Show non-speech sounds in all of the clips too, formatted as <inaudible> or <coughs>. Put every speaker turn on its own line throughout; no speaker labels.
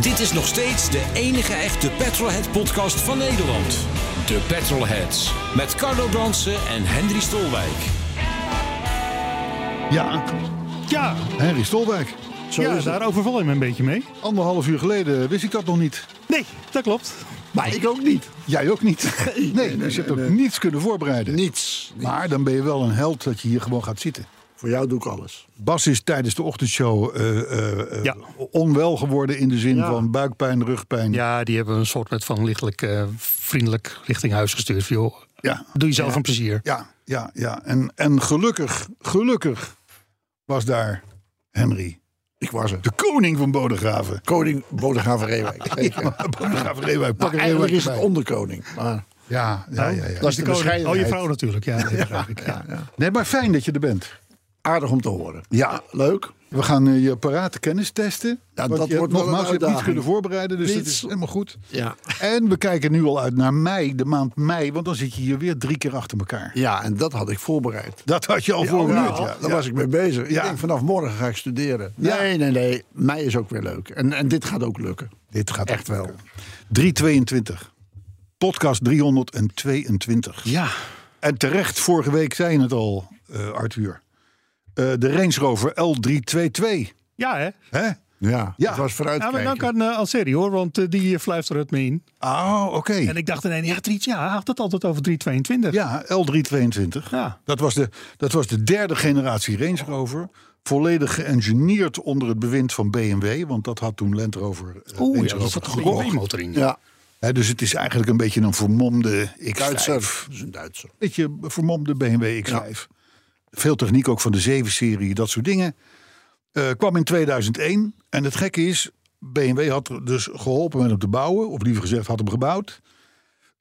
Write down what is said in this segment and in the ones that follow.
Dit is nog steeds de enige echte Petrolhead podcast van Nederland. De Petrolheads. Met Carlo Bronsen en Henry Stolwijk.
Ja,
Ja,
Henry Stolwijk. Zo
ja
is
daar overval je me een beetje mee.
Anderhalf uur geleden wist ik dat nog niet.
Nee, dat klopt.
Maar ik ook niet.
Jij ook niet. Nee, dus je hebt ook niets kunnen voorbereiden.
Niets.
Maar dan ben je wel een held dat je hier gewoon gaat zitten.
Voor jou doe ik alles.
Bas is tijdens de ochtendshow eh, eh, eh,
Ja.
onwel geworden in de zin
Ja.
van buikpijn, rugpijn.
Ja, die hebben een soort met van lichtelijk eh, vriendelijk richting huis gestuurd. Van, joh,
ja,
doe jezelf een plezier.
ja, ja. ja. En, en gelukkig, gelukkig was daar Henry.
Ik was er.
De koning van Bodegraven.
Koning Bodegraven Reewijk. <laughs> Zeker.
Bodegraven Reewijk. Pak
Maar
er
eigenlijk
Reewijk
is het onderkoning. Maar
Ja, ja, ja, ja.
dat is de
Koning-
bescheidenheid.
Oh, je vrouw natuurlijk. Ja, ik. Ja.
Nee, maar fijn dat je er bent.
Aardig om te horen.
Ja.
Leuk.
We gaan eh, je parate kennis testen.
Ja, dat
je,
wordt
nogmaals, je hebt
uitdaging.
kunnen voorbereiden, dus dat
Niets.
is helemaal goed.
Ja.
En we kijken nu al uit naar mei, de maand mei, want dan zit je hier weer drie keer achter elkaar.
ja, en dat had ik voorbereid.
Dat had je al voorbereid, ja.
Daar
Ja.
was ik mee bezig.
Ja.
Ik denk vanaf morgen ga ik studeren.
Ja.
Nee, nee, nee. Mij is ook weer leuk. En, en dit gaat ook lukken.
Dit gaat
Echt wel.
322. Podcast 322.
ja,
En terecht, vorige week zei je het al, eh, Arthur. Eh, de Range Rover L322.
ja hè?
Hè?
Ja,
Ja.
het was
Ja,
vooruitkijken.
maar dan kan uh, al serie hoor, want eh, die uh, fluisterde het me in.
Oh, oké.
En ik dacht ineens, ja, drie, ja, hij had het altijd over 322.
Ja, L322.
Ja.
Dat, was de, dat was de derde generatie Range Rover. Volledig geëngineerd onder het bewind van BMW. Want dat had toen Land Rover eh,
Oeh,
Range
ja, dat
Rover
zat een. BMW-motor in.
Ja,
dus het is eigenlijk een beetje een vermomde X5.
Duitser. Dat is een Duitser.
Beetje vermomde BMW X5. Veel techniek ook van de 7-serie, dat soort dingen. Eh, kwam in 2001. En het gekke is, BMW had dus geholpen met hem te bouwen. Of liever gezegd, had hem gebouwd.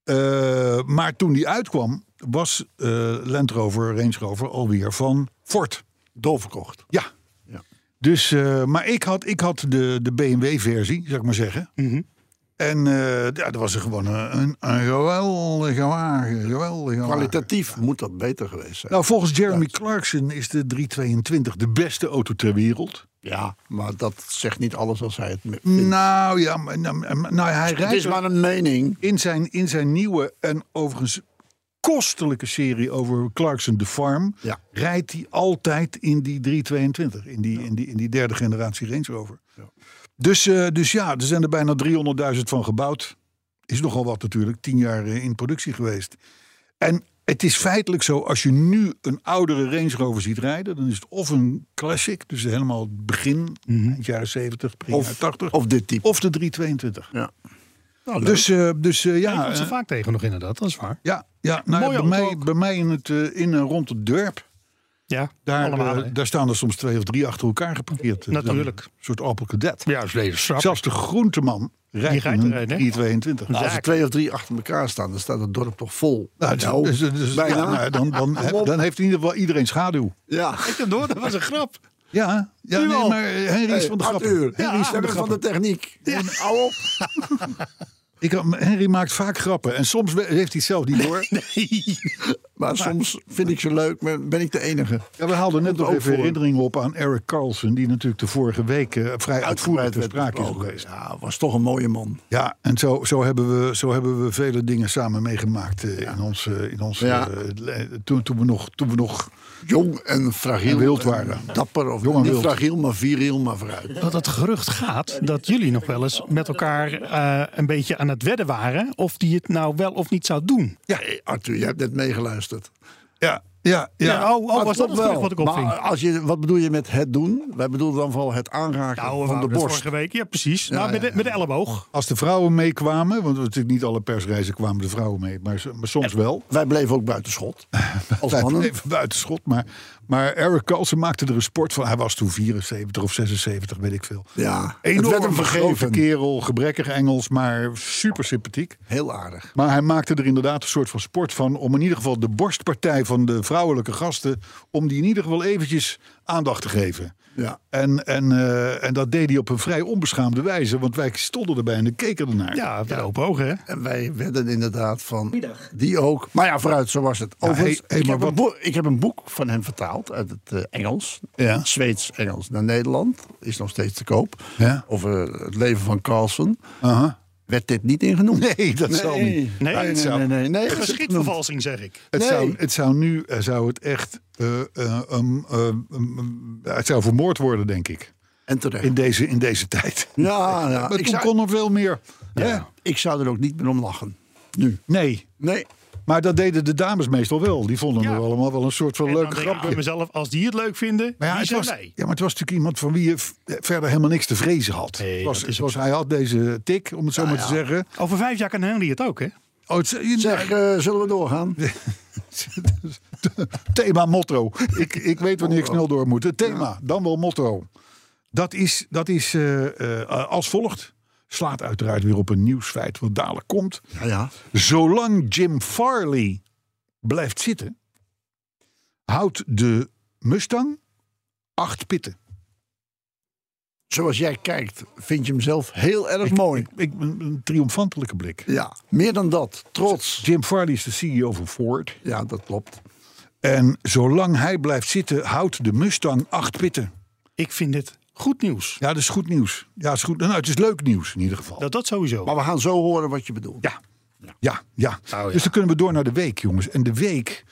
Eh, maar toen die uitkwam, was eh, Land Rover, Range Rover alweer van Ford.
Doorverkocht.
Ja.
Ja.
Dus, maar ik had, ik had de, de BMW-versie, zou ik maar zeggen.
Mhm.
En eh, ja, dat was er gewoon een, een, een geweldige wagen. Geweldige wagen.
Kwalitatief moet dat beter geweest zijn.
Nou, volgens Jeremy Clarkson is de 322 de beste auto ter wereld.
Ja, maar dat zegt niet alles als hij het vindt.
Nou ja, maar, nou, nou, hij
Het
rijdt
is maar een mening.
in zijn, in zijn nieuwe en overigens kostelijke serie over Clarkson de Farm...
Ja.
rijdt hij altijd in die 322, in die, in die, in die derde generatie Range Rover. Dus, eh, dus ja, er zijn er bijna 300.000 van gebouwd. Is nogal wat natuurlijk, tien jaar eh, in productie geweest. En het is feitelijk zo, als je nu een oudere Range Rover ziet rijden... dan is het of een classic, dus helemaal het begin, eind jaren 70, begin
Of,
jaren 80...
of dit type.
of de 322.
Ja. Nou.
Dus, eh, dus eh,
Ja, ik kom ze vaak tegen nog inderdaad, dat is waar.
ja, ja nou, bij, mij, bij mij in, het, in en rond het dorp,
Ja,
daar,
allemaal.
eh, daar staan er soms twee of drie achter elkaar geparkeerd.
Natuurlijk.
Een soort Opel Cadet.
ja.
Zelfs de groenteman rijdt
rijdt
in een
een, hè?
322.
Nou, als er twee of drie achter elkaar staan, dan staat het dorp toch vol.
Nou,
Nou,
dus, dus-
bijna.
ja, nou, dan, dan, <laughs> dan heeft in ieder geval iedereen schaduw.
Ja.
Ik heb door, dat was een grap.
Ja, ja nee, maar Henry is van de.
Arthur,
Henry is van de
van, techniek. Hou op. <laughs>
Ik, Henry maakt vaak grappen en soms heeft hij het zelf niet door.
Maar soms vind ik ze leuk, maar ben ik de enige.
Ja, we haalden net nog even
voor.
herinneringen op aan Eric Carlson, die natuurlijk de vorige week eh, vrij uitvoerig ter
werd
sprake is geweest.
Ja, was toch een mooie man.
Ja, en zo, zo, hebben, we, zo hebben we vele dingen samen meegemaakt eh, in ons, in ons
Ja.
eh, toen, toen, we nog, toen we nog
Jong en fragiel.
En wild waren.
en Dapper. Of
Jong en
niet
wild.
fragiel, maar viriel, maar vooruit.
Dat het gerucht gaat dat jullie nog wel eens met elkaar eh, een beetje aan het wedden waren. Of die het nou wel of niet zou doen.
Ja, Arthur, jij hebt net meegeluisterd.
Ja, Ja, ja.
Ja, oh, oh, was dat gerucht wat ik opving?
Maar als je, wat bedoel je met het doen? Wij bedoelen dan vooral het aanraken
Nou,
van de borst.
vorige week. Ja, precies.
Ja,
nou, met,
ja,
de, met de elleboog.
Als de vrouwen meekwamen, want natuurlijk niet alle persreizen kwamen de vrouwen mee, maar, maar soms wel.
Wij bleven ook buiten schot. <laughs> Als
Wij
mannen.
bleven buiten schot, maar, maar Eric Carlsen maakte er een sport van. Hij was toen 74 of 76, weet ik veel.
Ja,
Enorm
vergeven.
kerel, gebrekkig Engels, maar super sympathiek.
Heel aardig.
Maar hij maakte er inderdaad een soort van sport van... om in ieder geval de borstpartij van de vrouwelijke gasten... om die in ieder geval eventjes aandacht te geven.
Ja.
En, en, eh, en dat deed hij op een vrij onbeschaamde wijze. Want wij stonden erbij en keken ernaar.
Ja, met open ogen, hè?
En wij werden inderdaad van die ook. Maar ja, vooruit, zo was het.
Ja,
Overigens,
hey, hey,
ik,
maar
heb een
wat-
boek, ik heb een boek van hem vertaald uit het eh, Engels.
Ja.
Zweeds-Engels naar Nederland. Is nog steeds te koop.
Ja.
Over het leven van Carlsen.
Aha.
Werd dit niet ingenomen?
Nee, dat zal niet.
Nee,
Nee,
nee,
het
nee,
zou-
nee, nee, nee.
Geschiedvervalsing, zeg ik.
Het,
Nee.
zou, het zou nu eh, zou het echt. Eh, eh, um, eh, um, um, het zou vermoord worden, denk ik.
En terecht.
In deze, in deze tijd. <laughs>
Ja, ja.
maar
Ik
toen
zou,
kon er veel meer. hè?
ja, ik zou er ook niet meer om lachen. Nu.
Nee.
Nee.
Maar dat deden de dames meestal wel. Die vonden
Ja.
er allemaal wel een soort van
En
leuke
denk ik bij
grapje.
mezelf, als die het leuk vinden,
Maar ja, het
zijn
was,
wij?
ja, maar het was natuurlijk iemand van wie je v- verder helemaal niks te vrezen had.
Nee,
was,
is
was, hij had deze tik, om het zo maar te zeggen.
Over vijf jaar kan Henry het ook, hè?
Oh, het, je-
Zeg, eh, zullen we doorgaan? <laughs> <laughs> <laughs>
thema motto. Ik, ik weet wanneer ik snel door moet. Het thema, dan wel motto. Dat is, dat is eh, eh, als volgt. Slaat uiteraard weer op een nieuwsfeit wat dadelijk komt.
Ja, ja.
Zolang Jim Farley blijft zitten, houdt de Mustang acht pitten.
Zoals jij kijkt, vind je hem zelf heel erg mooi.
Ik, ik, een triomfantelijke blik.
ja, meer dan dat. Trots.
Jim Farley is de CEO van Ford.
Ja, dat klopt.
En zolang hij blijft zitten, houdt de Mustang acht pitten.
Ik vind dit goed nieuws.
Ja, dat is goed nieuws. Ja, dat is goed. Nou, het is leuk nieuws in ieder geval.
Dat, dat sowieso.
Maar we gaan zo horen wat je bedoelt.
Ja, ja, ja.
Oh, ja.
Dus dan kunnen we door naar de week, jongens. En de week,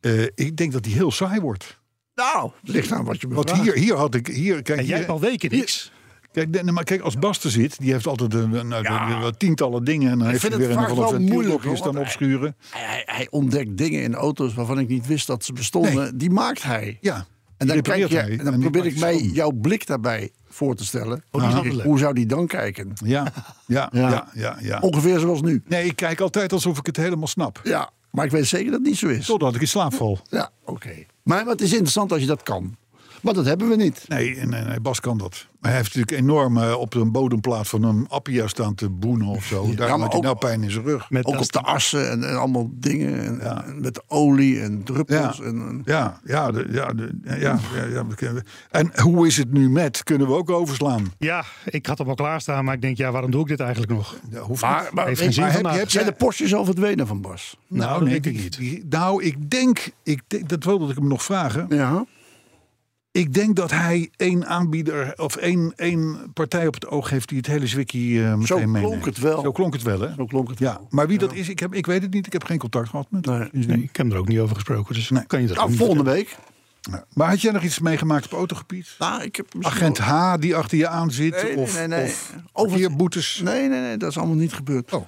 eh, ik denk dat die heel saai wordt.
Nou, ligt aan wat je me
Want hier, hier had ik, hier, kijk,
en jij
hier,
hebt al weken niks.
Kijk, maar kijk, als Bas er zit, die heeft altijd een, een, tientallen dingen. En dan heeft hij
het
weer een
vaak
van
wel
een
moeilijk,
dan opschuren.
Hij, hij, hij ontdekt dingen in auto's waarvan ik niet wist dat ze bestonden. Die maakt hij.
Ja,
En dan, kijk je, en dan
en
probeer ik mij jouw blik daarbij voor te stellen.
Oh.
Hoe zou die dan kijken?
Ja, ja, <laughs>
Ja.
ja, ja, ja.
Ongeveer zoals nu.
Nee, ik kijk altijd alsof ik het helemaal snap.
Ja, maar ik weet zeker dat het niet zo is.
Totdat ik in slaap val.
Ja, oké. Maar het is interessant als je dat kan. Maar dat hebben we niet.
Nee, nee, nee, Bas kan dat. Maar hij heeft natuurlijk enorm eh, op de bodemplaat van een Appia staan te boenen of zo. Daarom
maar
had hij nou pijn in zijn rug.
Met
Ook op de assen en, en allemaal dingen. En, en met olie en druppels.
Ja.
En,
Ja, ja, de, ja, de, ja, ja, ja, En hoe is het nu met? Kunnen we ook overslaan?
Ja, ik had hem al klaarstaan, maar ik denk, ja, waarom doe ik dit eigenlijk nog?
Ja, hoeft
Maar,
niet.
maar,
Heeft geen zin
Maar heb
vandaag.
je- heb
zijn
jij-
de postjes al verdwenen van Bas?
Nou, dat
nee,
denk ik niet.
nou, ik denk, ik denk, dat wilde ik hem nog vragen.
Ja.
Ik denk dat hij één aanbieder of één, één partij op het oog heeft die het hele zwikkie eh meteen
Zo klonk het wel.
Zo klonk het wel, hè?
Zo klonk het
Ja,
wel.
maar wie dat is, ik, heb, ik weet het niet. Ik heb geen contact gehad met hem.
Nee.
Nee, ik heb er ook niet over gesproken, dus
Nee.
kan je dat
Nou, volgende week.
Ja. Maar had jij nog iets meegemaakt op autogebied?
Nou, ik heb misschien
Agent H die achter je aan zit?
Nee, nee,
of,
nee, nee.
of
Over-
parkeerboetes?
Nee, nee, nee, dat is allemaal niet gebeurd.
Oh.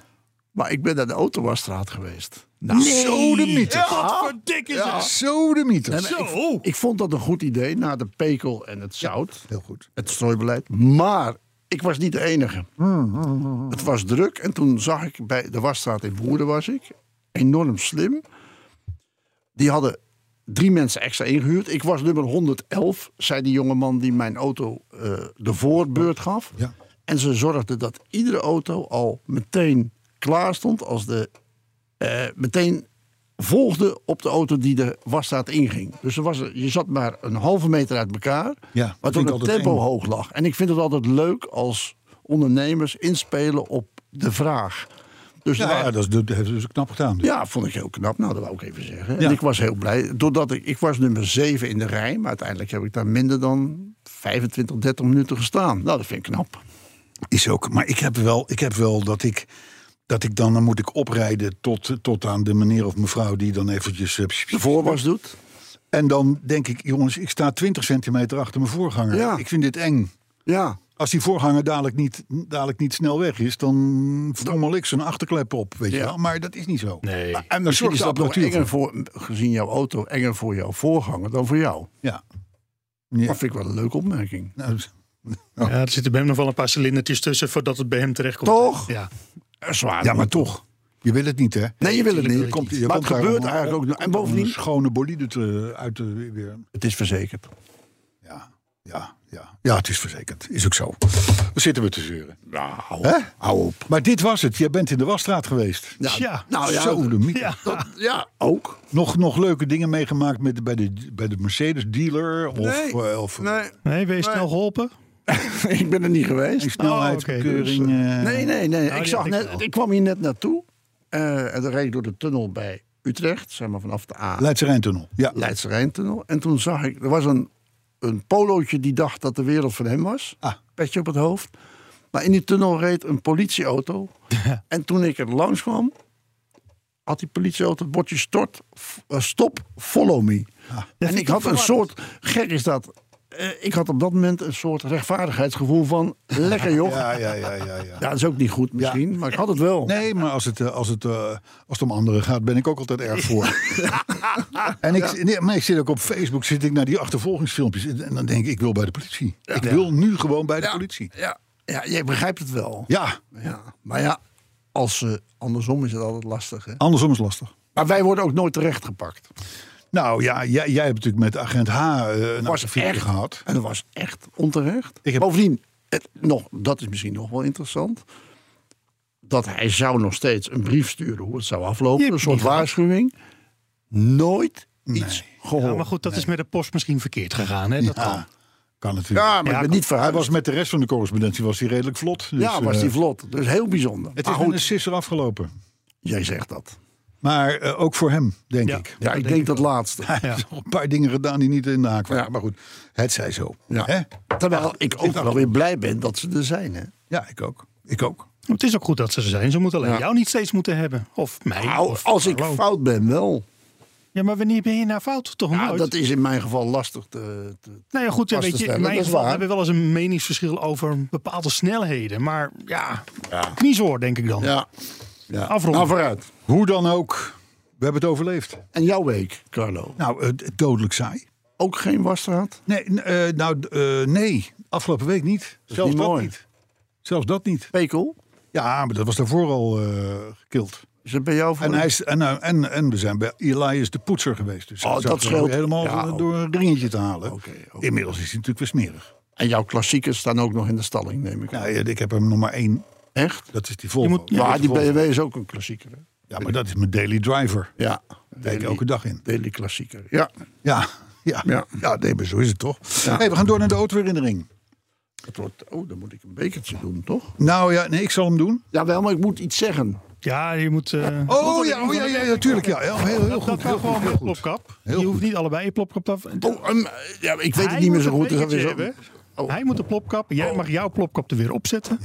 Maar ik ben naar de Autowasstraat geweest. Nou,
Zo de mythe.
Godverdikke
Ja.
Zo de mythe.
Zo.
Ik vond dat een goed idee na de pekel en het zout.
Heel goed.
Het strooibeleid. Maar ik was niet de enige. Het was druk. En toen zag ik bij de wasstraat in Woerden was ik. Enorm slim. Die hadden drie mensen extra ingehuurd. Ik was nummer 111, zei die jongeman die mijn auto eh, de voorbeurt gaf.
Ja.
En ze zorgden dat iedere auto al meteen klaar stond als de meteen volgde op de auto die de wasstraat inging. Dus er was, je zat maar een halve meter uit elkaar,
Ja,
waardoor
ik
het tempo
eng.
hoog lag. En ik vind het altijd leuk als ondernemers inspelen op de vraag. Dus
Ja,
waren-
ja, dat, heeft ze dus knap gedaan.
ja, vond ik heel knap. Nou, dat wou ik even zeggen.
Ja.
En ik was heel blij. Doordat ik, ik was nummer 7 in de rij. Maar uiteindelijk heb ik daar minder dan 25, 30 minuten gestaan. Nou, dat vind ik knap.
Is ook. Maar ik heb wel, ik heb wel dat ik. Dat ik dan, dan moet ik oprijden tot, tot aan de meneer of mevrouw die dan eventjes. eh,
De voorwas doet.
En dan denk ik, jongens, ik sta 20 centimeter achter mijn voorganger.
Ja.
Ik vind dit eng.
Ja.
Als die voorganger dadelijk niet, dadelijk niet snel weg is, dan frommel ik zijn achterklep op, weet je wel. Maar dat is niet zo.
Nee.
En misschien
zorgt
dat nog enger voor, gezien jouw auto, enger voor jouw voorganger dan voor jou.
Ja. ja.
Dat vind ik wel een leuke opmerking.
Nou, <laughs>
Ja, er zitten bij hem nog wel een paar cilindertjes tussen voordat het bij hem terechtkomt.
Toch?
Ja.
Eh, Zwaar.
ja, maar toch. Je wil het niet, hè?
Nee, je wil het niet.
Komt, je
maar
komt
het
daar
gebeurt
om-
eigenlijk ook. nog. En bovendien,
een schone bolide te, uit te weer.
het is verzekerd.
Ja, ja, ja. Ja, het is verzekerd. Is ook zo. We zitten we te zeuren.
Nou,
Hè?
hou op.
Maar dit was het. Jij bent in de wasstraat geweest.
Ja, nou ja,
Zo, de.
Ja. <laughs>
dat- ja, ook.
Nog, nog leuke dingen meegemaakt met, bij, de, bij de Mercedes dealer? Of,
Nee.
eh, of
Nee,
Nee, je snel geholpen? <laughs>
ik ben er niet geweest.
een snelheidsbekeuring?
Dus,
eh,
nee, nee, nee.
die
ik, zag
ik
net, ik kwam hier net naartoe. eh, en dan reed ik door de tunnel bij Utrecht. Zeg maar vanaf de A.
Leidse Rijntunnel. Ja.
Leidse Rijntunnel. En toen zag ik, er was een, een polootje die dacht dat de wereld van hem was.
Ah.
Petje op het hoofd. Maar in die tunnel reed een politieauto. <laughs> en toen ik er langs kwam, had die politieauto het bordje stort, eh, stop, follow me. en ik had een soort, gek is dat, eh, ik had op dat moment een soort rechtvaardigheidsgevoel van, lekker joh. <laughs> Ja.
Ja, ja, ja, ja, ja.
dat is ook niet goed misschien, maar ik had het wel.
Nee, maar als het, eh, als, het, eh, als het om anderen gaat, ben ik ook altijd erg voor. <laughs> en ik, nee, maar ik zit ook op Facebook zit ik naar die achtervolgingsfilmpjes. En dan denk ik, ik wil bij de politie. Ik wil nu gewoon bij de politie.
Ja, ja, jij begrijpt het wel.
Ja,
Ja. Maar ja, als, andersom is het altijd lastig. Hè?
andersom is lastig.
Maar wij worden ook nooit terechtgepakt.
Nou ja, jij, jij hebt natuurlijk met agent H eh, een affaire gehad.
En dat was echt onterecht.
Ik heb-
Bovendien, het, nog, dat is misschien nog wel interessant. Dat hij zou nog steeds een brief sturen hoe het zou aflopen. Een soort waarschuwing. Nooit iets gehoord.
Ja, maar goed, dat is met de post misschien verkeerd gegaan. Hè? Dat
Ja,
kan.
kan natuurlijk.
Ja, maar
Ja,
ik ben niet
Hij was met de rest van de correspondentie was hij redelijk vlot. Dus,
ja, was
eh,
die vlot. Dus heel bijzonder.
Het
Maar
is met
goed,
een sisser afgelopen.
jij zegt dat.
Maar eh, ook voor hem, denk
Ja.
ik.
Ja, ik denk dat laatste.
Hij heeft nog een paar dingen gedaan die niet in de haak waren.
Ja.
Maar goed, het zij zo.
Ja.
Hè?
Terwijl ik ook wel weer blij ben dat ze er zijn. Hè?
Ja, ik ook. Ik ook.
Het is ook goed dat ze er zijn. Ze moeten alleen
Ja.
jou niet steeds moeten hebben. Of mij.
Nou,
of
als ik fout ben, wel.
Ja, maar wanneer ben je nou fout? Toch
Ja,
nooit?
dat is in mijn geval lastig te, te
Nou ja, goed, ja, weet je, in mijn geval
waar.
hebben we wel eens een meningsverschil over bepaalde snelheden. Maar ja, kniezoor denk ik dan.
Ja. Ja.
Afronden.
Nou, vooruit.
Hoe dan ook, we hebben het overleefd.
En jouw week, Carlo?
Nou, het het dodelijk saai.
Ook geen wasstraat?
Nee, eh, nou, eh, nee, afgelopen week niet. Zelfs
niet
dat
mooi.
niet. Zelfs dat niet.
Pekel?
Ja, maar dat was daarvoor al eh gekild.
Is het bij jou voor?
En, hij is, en, nou, en, en we zijn bij Elias de poetser geweest. Dus
Oh, dat scheelt.
helemaal
Ja,
eh,
oh.
door een ringetje te halen. Inmiddels is hij natuurlijk weer smerig.
En jouw klassiekers staan ook nog in de stalling, neem ik aan.
Nou, ja, ik heb hem nog maar één.
Echt?
Dat is die Volvo.
moet- ja,
maar
dat
die. BMW is ook een klassieker. Hè?
Ja, maar dat is mijn daily driver.
Ja.
Daar ik elke dag in.
Daily klassieker. Ja.
Ja, ja, ja.
Ja.
nee, maar zo is het toch.
Ja.
Hey, we gaan door naar de autoherinnering.
Het wordt, oh, dan moet ik een bekertje doen, toch?
Nou ja, nee, ik zal hem doen.
Jawel, maar ik moet iets zeggen.
Ja, je moet... eh,
Oh ja, oh, ja, ja, natuurlijk. Ja, heel, heel, heel
dat
goed.
kan
Heel
gewoon
goed,
met plopkap. Je hoeft niet allebei je plopkap te af.
Oh, ehm, ja, ik weet
Hij
het niet meer zo goed. Dus Oh.
Hij moet de plopkap. Jij mag jouw plopkap er weer opzetten.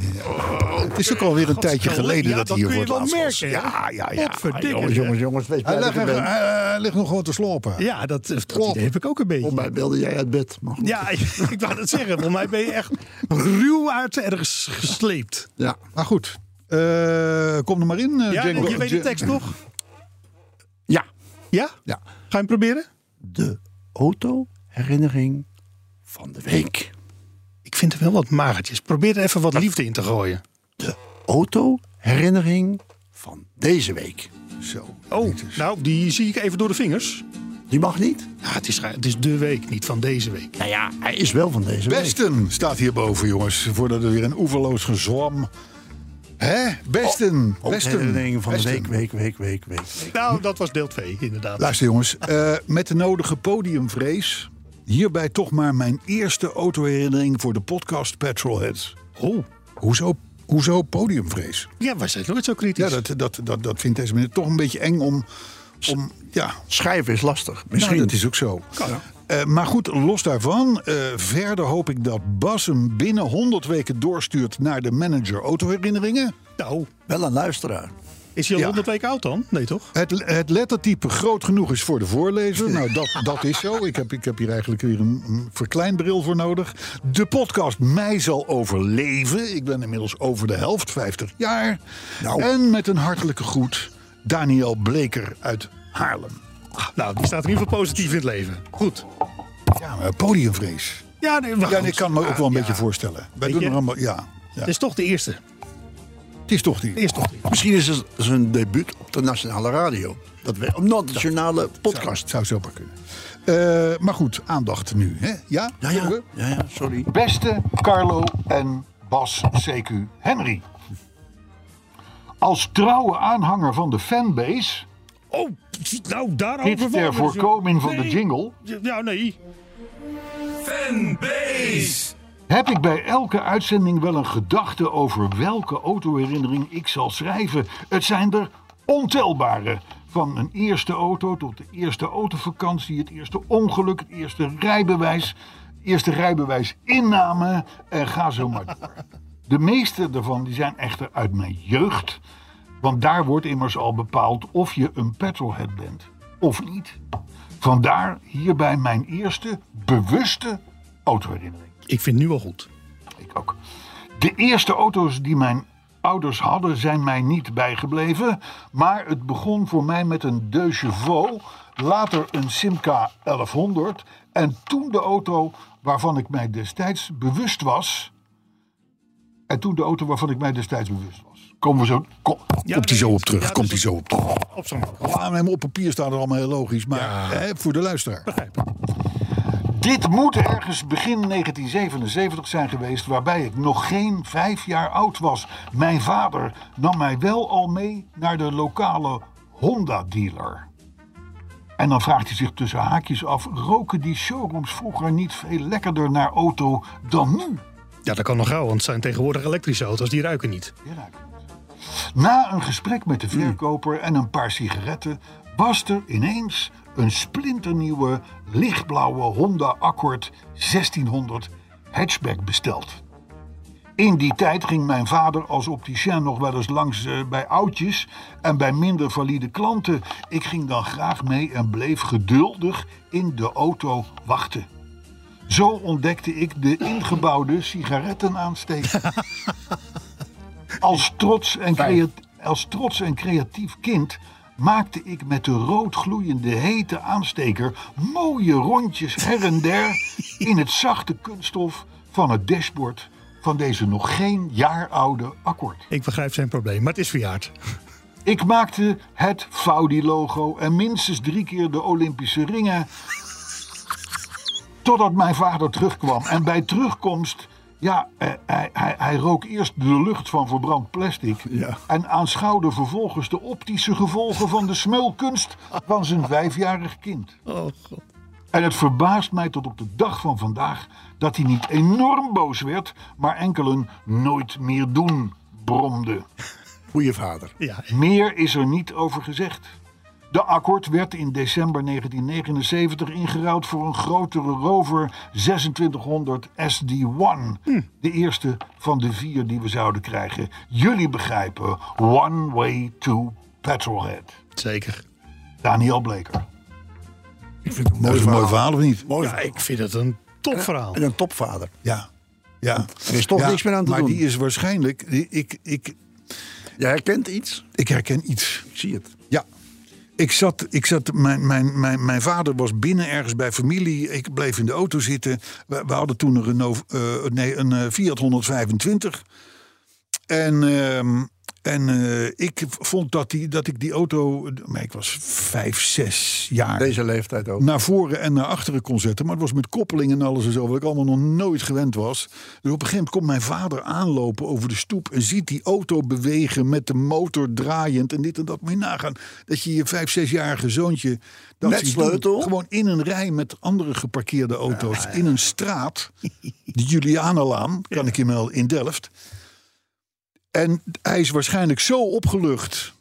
Het is ook alweer een tijdje geleden
Ja,
dat
dat
hij hier laatst was.
merken, hè?
Ja, ja, ja.
Potverdikke,
Jongens, jongens, jongens. Wees
Hij ligt,
ben.
hij- ligt nog gewoon te slopen.
Ja, dat, dat idee heb ik ook een beetje.
Volgens mij belde jij uit bed.
Ja, <laughs> ik wou dat zeggen. Volgens mij ben je echt ruw uit ergens gesleept.
ja.
Maar goed, eh, kom er maar in. eh,
Ja,
Django.
je weet de tekst nog?
Ja.
Ja?
Ja.
Ga je hem proberen?
De autoherinnering van de week.
Ik vind er wel wat magertjes. Probeer er even wat liefde in te gooien.
De autoherinnering van deze week.
Zo.
Oh, nou, die zie ik even door de vingers.
Die mag niet?
Ja, het is, het is de week, niet van deze week.
Nou ja, hij is wel van deze week.
Besten staat hierboven, jongens. Voordat er weer een oeverloos gezwam. Hè? Besten. Besten.
Autoherinnering van de
Besten.
week, week, week, week, week. week.
Nou, dat was deel 2, inderdaad.
Luister jongens, eh, met de nodige podiumvrees. Hierbij toch maar mijn eerste autoherinnering voor de podcast Petrolheads.
Oh,
Hoezo, hoezo podiumvrees?
ja, wij zijn nooit zo kritisch.
Ja, dat, dat, dat, dat vindt deze meneer toch een beetje eng om... om ja,
Schrijven is lastig.
Misschien.
Misschien.
dat is ook zo. Eh, maar goed, los daarvan. eh, verder hoop ik dat Bas hem binnen 100 weken doorstuurt naar de manager autoherinneringen.
Nou,
Wel een luisteraar.
Is hij al
Ja.
100 weken oud dan? Nee, toch?
Het, het lettertype groot genoeg is voor de voorlezer. Nou, dat, <laughs> dat is zo. Ik heb, ik heb hier eigenlijk weer een, een verkleinbril voor nodig. De podcast Mij zal overleven. Ik ben inmiddels over de helft, 50 jaar.
Nou.
En met een hartelijke groet, Daniel Bleker uit Haarlem.
Nou, die staat in ieder geval positief in het leven. Goed.
Ja, maar podiumvrees.
Ja, nee, maar
Ja, ik kan me ook wel een
ja.
beetje voorstellen. Wij doen er allemaal, ja, ja.
Het is toch de eerste.
Het is toch die.
De eerste toch.
Misschien is het zijn debuut op de nationale radio. Dat we, op de nationale podcast.
Zou zo maar kunnen. Eh, maar goed, aandacht nu. Hè? Ja?
Ja, ja,
we?
ja, ja, sorry.
Beste Carlo en Bas CQ Henry. Als trouwe aanhanger van de fanbase,
Oh, nou, daarover...
dit ter voorkoming van de jingle,
Ja, nee.
Fanbase.
Heb ik bij elke uitzending wel een gedachte over welke autoherinnering ik zal schrijven. Het zijn er ontelbare. Van een eerste auto tot de eerste autovakantie, het eerste ongeluk, het eerste rijbewijs, eerste rijbewijs inname en ga zo maar door. De meeste daarvan die zijn echter uit mijn jeugd. Want daar wordt immers al bepaald of je een petrolhead bent of niet. Vandaar hierbij mijn eerste bewuste autoherinnering.
Ik vind het nu wel goed.
Ik ook. De eerste auto's die mijn ouders hadden zijn mij niet bijgebleven. Maar het begon voor mij met een De Chevaux. Later een Simca 1100. En toen de auto waarvan ik mij destijds bewust was. En toen de auto waarvan ik mij destijds bewust was. Komen we zo. Kom, komt hij zo op terug.
ja,
komt hij
is
zo op terug.
Op zo'n
Ja, op papier staat het allemaal heel logisch. Maar hè, voor de luisteraar.
begrijp.
Dit moet ergens begin 1977 zijn geweest, waarbij ik nog geen vijf jaar oud was. Mijn vader nam mij wel al mee naar de lokale Honda-dealer. En dan vraagt hij zich tussen haakjes af: roken die showrooms vroeger niet veel lekkerder naar auto dan nu?
Ja, dat kan nog gauw, want het zijn tegenwoordig elektrische auto's, die ruiken niet.
Die ruiken niet. Na een gesprek met de verkoper en een paar sigaretten was er ineens een splinternieuwe lichtblauwe Honda Accord 1600 hatchback besteld. In die tijd ging mijn vader als opticien nog wel eens langs eh, bij oudjes en bij minder valide klanten. Ik ging dan graag mee en bleef geduldig in de auto wachten. Zo ontdekte ik de ingebouwde sigarettenaansteker. <laughs> Als trots, en als trots en creatief kind maakte ik met de rood gloeiende hete aansteker mooie rondjes her en der in het zachte kunststof van het dashboard van deze nog geen jaar oude akkoord.
Ik begrijp zijn probleem, maar het is verjaard.
Ik maakte het Faudi-logo en minstens drie keer de Olympische ringen. Totdat mijn vader terugkwam. En bij terugkomst, ja, eh, hij, hij, hij rook eerst de lucht van verbrand plastic.
Ja.
En aanschouwde vervolgens de optische gevolgen van de smulkunst van zijn vijfjarig kind.
Oh god.
En het verbaast mij tot op de dag van vandaag dat hij niet enorm boos werd, maar enkel een nooit meer doen bromde.
Goeie vader.
Ja,
Meer is er niet over gezegd. De Accord werd in december 1979 ingeruild voor een grotere Rover 2600 SD1. De eerste van de vier die we zouden krijgen. Jullie begrijpen, one way to Petrolhead.
zeker.
Daniel Bleker.
Ik vind het een
Dat
mooi
is een mooi
verhaal.
verhaal of niet?
Mooi
Ja, ik vind het een topverhaal.
En een topvader.
Ja. Ja.
Er is toch
Ja,
niks meer aan te
maar
doen.
die is waarschijnlijk... Ik, ik,
Je herkent iets.
ik herken iets.
Ik zie het.
Ja. Ik zat, ik zat mijn, mijn, mijn, mijn vader was binnen ergens bij familie. Ik bleef in de auto zitten. We, we hadden toen een, Renault, eh, nee, een eh, Fiat 125. En, ehm, en eh, ik vond dat, die, dat ik die auto. Maar ik was vijf, zes jaar.
Deze leeftijd ook.
Naar voren en naar achteren kon zetten. Maar het was met koppeling en alles en zo. Wat ik allemaal nog nooit gewend was. Dus op een gegeven moment komt mijn vader aanlopen over de stoep. En ziet die auto bewegen met de motor draaiend. En dit en dat. Moet je nagaan. Dat je je vijf, zesjarige zoontje. Dat
Met sleutel?
Gewoon in een rij met andere geparkeerde auto's. In een straat. De Julianalaan. Kan ik je melden. In Delft. En hij is waarschijnlijk zo opgelucht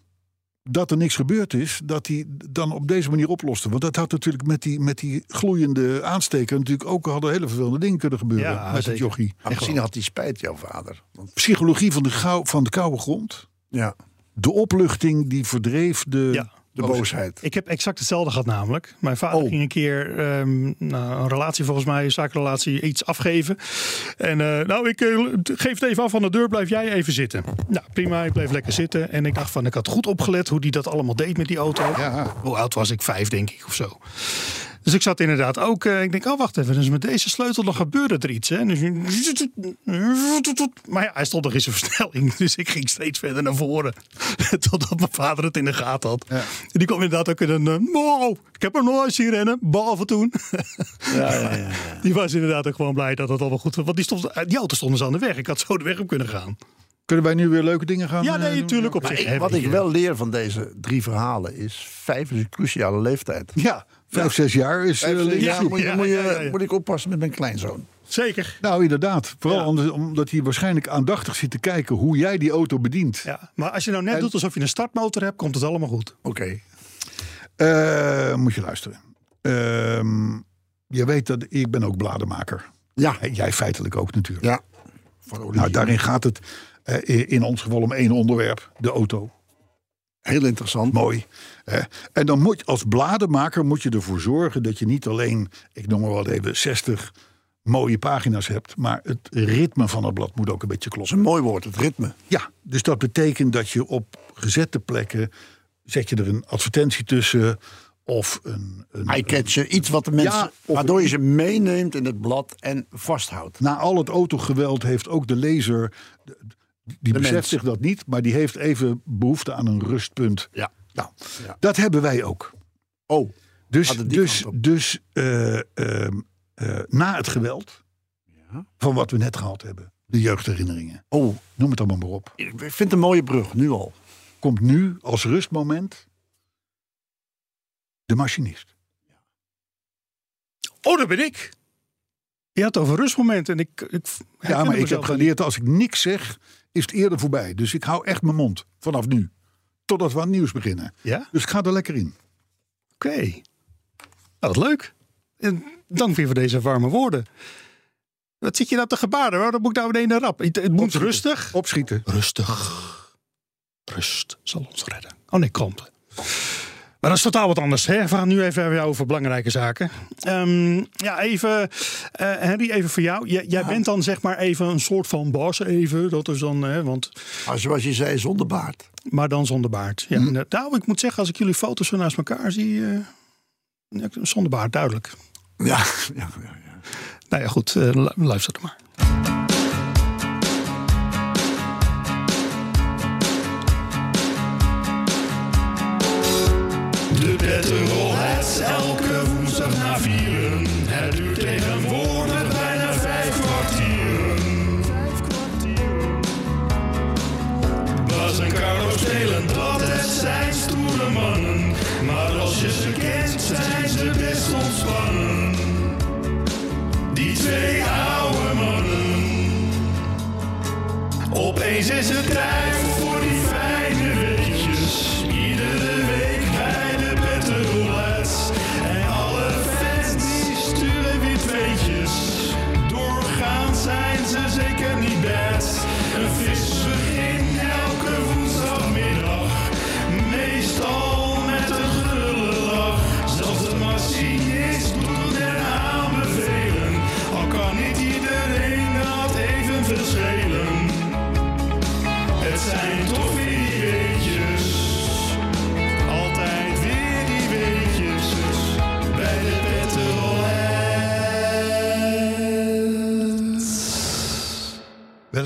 dat er niks gebeurd is, dat hij dan op deze manier oploste. Want dat had natuurlijk met die, met die gloeiende aansteker natuurlijk ook hadden hele vervelende dingen kunnen gebeuren
Ja,
met het jochie.
Maar misschien had hij spijt, jouw vader. Want,
Psychologie van de, gauw, van de koude grond.
ja.
de opluchting die verdreef de,
Ja.
De boosheid.
Ik heb exact hetzelfde gehad namelijk. Mijn vader
Oh.
ging een keer ehm, nou, een relatie volgens mij, een zakenrelatie, iets afgeven. En eh, nou, ik eh, geef het even af aan de deur, blijf jij even zitten. Nou, prima, ik bleef lekker zitten. En ik dacht van, ik had goed opgelet hoe die dat allemaal deed met die auto.
Ja.
Hoe oud was ik? Vijf, denk ik, of zo. Dus ik zat inderdaad ook, eh, ik denk, oh wacht even, dus met deze sleutel dan gebeurde er iets. Hè? En Dus, maar ja, hij stond nog in zijn versnelling, <laughs> dus ik ging steeds verder naar voren. <laughs> Totdat mijn vader het in de gaten had. En die kwam inderdaad ook in een, eh, wow, ik heb hem nooit zien rennen, behalve toen.
Ja, ja, ja. <laughs>
Die was inderdaad ook gewoon blij dat het allemaal goed was. Want die, stond, die auto stond dus aan de weg, ik had zo de weg op kunnen gaan.
Kunnen wij nu weer leuke dingen gaan
Ja,
eh,
nee, natuurlijk op zich.
ik- wat ik wel leer van deze drie verhalen is... vijf is een cruciale leeftijd.
Ja, vijf, zes jaar is... eh,
Vijf, zes jaar moet, je,
Ja,
moet, je,
ja, ja, ja.
moet ik oppassen met mijn kleinzoon.
Zeker.
Nou, inderdaad. Vooral
Ja.
omdat- hij waarschijnlijk aandachtig zit te kijken hoe jij die auto bedient.
Ja, maar als je nou net
En-
doet alsof je een startmotor hebt, komt het allemaal goed.
Oké.
Eh, moet je luisteren. Ehm, je weet dat ik ben ook blademaker.
Ja,
Jij feitelijk ook natuurlijk.
ja.
Nou, daarin gaat het eh, in ons geval om één onderwerp. De auto.
Heel interessant.
Mooi. En dan moet je als blademaker moet je ervoor zorgen dat je niet alleen, ik noem maar wat even, 60 mooie pagina's hebt. Maar het ritme van het blad moet ook een beetje
Dat is
kloppen.
een mooi woord, het ritme.
Ja, dus dat betekent dat je op gezette plekken zet je er een advertentie tussen of een, een
Eyecatcher, iets wat de mensen...
Ja,
waardoor je ze meeneemt in het blad en vasthoudt.
na al het autogeweld heeft ook de lezer, die beseft
mens.
zich dat niet, maar die heeft even behoefte aan een rustpunt.
Ja.
Nou,
Ja.
dat hebben wij ook.
Oh,
Dus, dus, dus eh, ehm, eh, na het geweld
Ja.
van wat we net gehad hebben, de jeugdherinneringen,
oh. noem
het allemaal maar op,
Ik vind het een mooie brug, nu al.
komt nu als rustmoment de machinist.
Oh, dat ben ik. Je had het over rustmoment en ik. ik
Ja, maar ik heb
niet.
geleerd, als ik niks zeg, is het eerder voorbij. Dus ik hou echt mijn mond vanaf nu. Totdat we aan nieuws beginnen.
Ja?
Dus ik ga er lekker in.
Oké. Nou, wat leuk. En dank weer voor deze warme woorden. Wat zit je nou te gebaren? Waarom moet ik nou meteen een rap? Het, het moet
Opschieten.
rustig.
Opschieten.
Rustig. Rust zal ons redden. Oh nee, kalmte. Maar dat is totaal wat anders. Hè? We gaan nu even over belangrijke zaken. Ehm, ja, even, eh, Henry, even voor jou. Jij, bent dan zeg maar even een soort van bas even. Dat is dan, hè, want,
Maar zoals je zei, zonder baard.
maar dan zonder baard. Ja, inderdaad. Nou, ik moet zeggen, als ik jullie foto's zo naast elkaar zie, ja, zonder baard, duidelijk.
Ja, <laughs> ja, ja. ja.
Nou ja, goed, lu- luister er maar.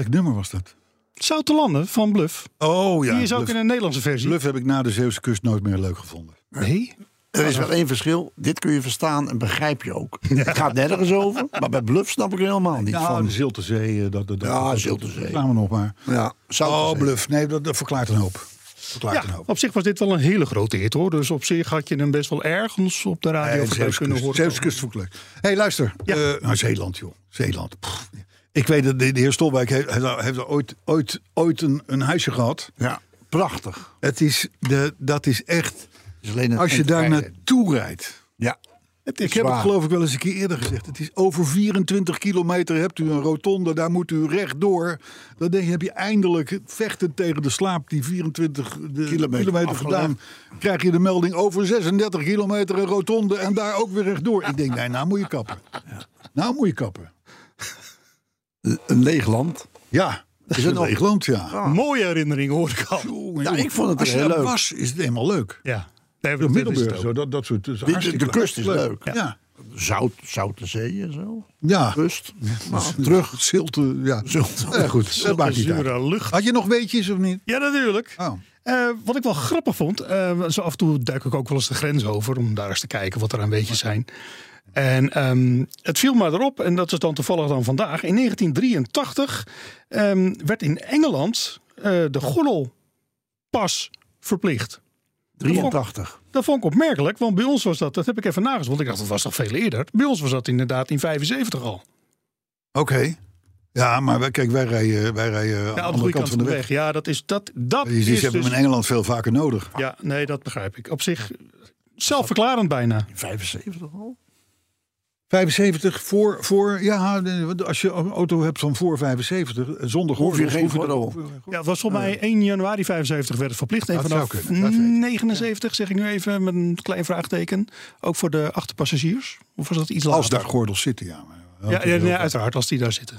Nummer was dat?
Zoute landen van Bluff.
Oh ja.
Die is ook
Bluff.
in een Nederlandse versie.
Bluff heb ik na de Zeeuwse kust nooit meer leuk gevonden.
Nee?
Er is wel één verschil. Dit kun je verstaan en begrijp je ook. Het gaat nergens over, maar bij Bluff snap ik er helemaal niet
Ja,
van.
de Zilte Zee. eh, Dat, dat, dat,
Ja,
dat-
Zilte
dat-
Zee.
Gaan we nog maar.
Ja,
Oh, bluff. Nee, dat, dat verklaart een hoop. Verklaart een hoop.
op zich was dit wel een hele grote hit hoor. Dus op zich had je hem best wel ergens op de radio
Nee,
kunnen horen.
Zeeuwse kust vond ik leuk. Hé, hey, luister.
Ja.
Eh, nou, Zeeland, joh. Zeeland. Pff. Ik weet dat de, de heer Stolwijk heeft, heeft, ooit, ooit, ooit een, een huisje gehad.
Ja, prachtig.
Het is, de, dat is echt...
Is alleen een
Als je daar naartoe rijdt.
Ja,
Het
Ik heb het geloof ik wel eens een keer eerder gezegd. Het is over 24 kilometer hebt u een rotonde, daar moet u rechtdoor. Dan denk je, heb je eindelijk vechtend tegen de slaap die 24 de
Kilometer
kilometer,
afgelegd.
gedaan. Krijg je de melding over 36 kilometer een rotonde en daar ook weer rechtdoor. Ik denk, nee, nou moet je kappen. Nou moet je kappen.
Een leeg land.
Ja,
Is <laughs>
is
het
een
nog-
leegland, ja.
Mooie herinnering hoor ik al.
Jongen,
Ja, ik vond het
Als je
heel leuk.
was, is het helemaal leuk.
Ja. Nee,
De
dat
Middelburg,
het
zo, dat, dat soort. is
de-
hartstikke
de kust is leuk.
Ja, ja.
Zout, zoute zee en zo.
ja.
Rust. <laughs> Nou,
terug. Zilte, ja.
Zilte.
Ja, goed, dat niet uit.
zure lucht.
Had je nog weetjes of niet?
Ja, natuurlijk.
Oh.
Eh, wat ik wel grappig vond, eh, zo af en toe duik ik ook wel eens de grens over om daar eens te kijken wat er aan weetjes zijn. En ehm, het viel me erop, en dat is dan toevallig dan vandaag. In 1983 ehm, werd in Engeland eh, de gordelpas verplicht.
83.
Dat vond ik opmerkelijk, want bij ons was dat, dat heb ik even nagezocht. want Ik dacht, dat was toch veel eerder. Bij ons was dat inderdaad in 75 al.
Oké. Ja, maar wij, kijk, wij rijden, wij rijden aan de andere kant van de weg.
Ja, dat is dat. dat is
hebben
dus,
hem in Engeland veel vaker nodig.
Ja, nee, dat begrijp ik. Op zich zelfverklarend bijna.
75 al?
75 voor, voor ja, als je een auto hebt van voor 75, zonder
Hoef je
gordels,
geen gordel.
Ja, het was volgens mij 1 januari 75 werd het verplicht. En
Dat
vanaf
zou kunnen, dat weet ik.
79 zeg ik nu even met een klein vraagteken. Ook voor de achterpassagiers. Of was dat iets later?
Als daar gordels zitten, ja. Maar-
Ja, ja, nee, uiteraard als die daar zitten.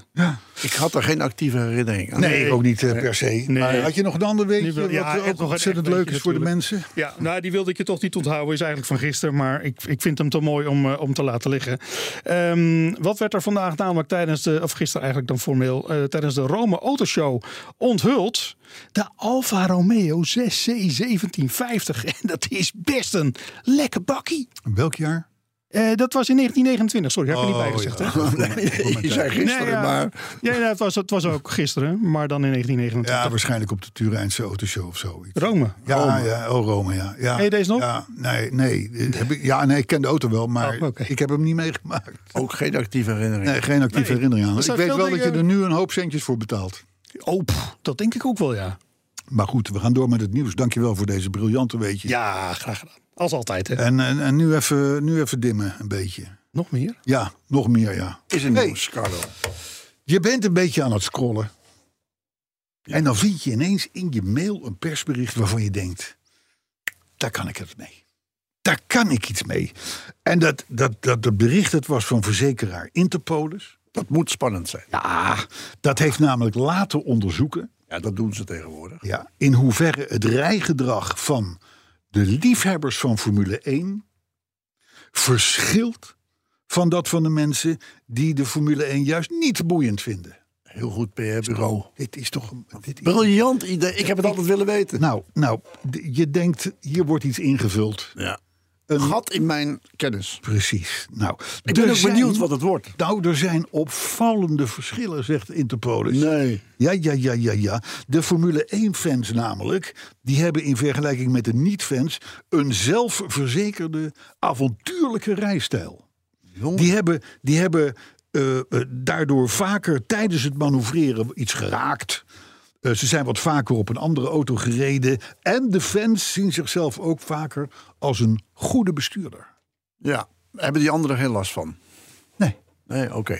Ik had er geen actieve herinnering aan.
Nee, ook niet eh, per se. Maar had je nog een ander weetje
wil- ja,
wat ook
nog
ontzettend leuk is voor de mensen?
Ja, nou, die wilde ik je toch niet onthouden. Is eigenlijk van gisteren, maar ik, ik vind hem te mooi om, eh, om te laten liggen. Ehm, wat werd er vandaag namelijk tijdens de, of gisteren eigenlijk dan formeel, eh, tijdens de Rome Autoshow onthuld? De Alfa Romeo 6C 1750. <laughs> En dat is best een lekker bakkie.
Welk jaar?
Eh, dat was in 1929, sorry, heb ik er
Oh,
niet bij gezegd.
ja.
Hè? <laughs>
Nee, <laughs> je zei gisteren,
Nee, ja.
maar
Ja, ja, het, was, het was ook gisteren, maar dan in 1929.
Ja, waarschijnlijk op de Turijnse autoshow of zoiets.
Rome.
Ja, ja, oh Rome, ja. ja.
Ken je deze nog?
Ja, nee, nee. Dat Heb ik, ja, nee, ik ken de auto wel, maar
Oh,
ik heb hem niet meegemaakt.
ook geen actieve herinnering.
Nee, geen actieve
Nee.
herinnering aan. Ik weet wel dat je er nu een hoop centjes voor betaalt.
Oh, pff, dat denk ik ook wel, ja.
Maar goed, we gaan door met het nieuws. Dankjewel voor deze briljante weetje.
Ja, graag gedaan. Als altijd, hè.
En, en, en nu, even, nu even dimmen, een beetje.
Nog meer?
Ja, nog meer, ja.
Is een
Hey.
nieuws, Carlo.
Je bent een beetje aan het scrollen. En dan vind je ineens in je mail een persbericht waarvan je denkt: daar kan ik het mee. Daar kan ik iets mee. En dat, dat, dat, dat bericht het was van verzekeraar Interpolis.
Dat moet spannend zijn.
Ja, dat heeft namelijk laten onderzoeken
Ja, dat doen ze tegenwoordig.
ja, in hoeverre het rijgedrag van de liefhebbers van Formule 1 verschilt van dat van de mensen die de Formule 1 juist niet boeiend vinden.
Heel goed PR-bureau.
Dit is toch een. Dit
Briljant idee. Ik heb het altijd willen weten.
nou, nou, je denkt, hier wordt iets ingevuld.
Ja.
Een-
Gat in mijn kennis.
Precies. Nou,
Ik ben ook
zijn-
benieuwd wat het wordt.
Nou, er zijn opvallende verschillen, zegt Interpolis.
Nee.
Ja, ja, ja, ja, ja. De Formule 1-fans namelijk, die hebben in vergelijking met de niet-fans een zelfverzekerde, avontuurlijke rijstijl. Die hebben, die hebben eh, eh, daardoor vaker tijdens het manoeuvreren iets geraakt. Eh, ze zijn wat vaker op een andere auto gereden. En de fans zien zichzelf ook vaker als een goede bestuurder.
Ja. Hebben die anderen geen last van?
Nee.
Nee, oké.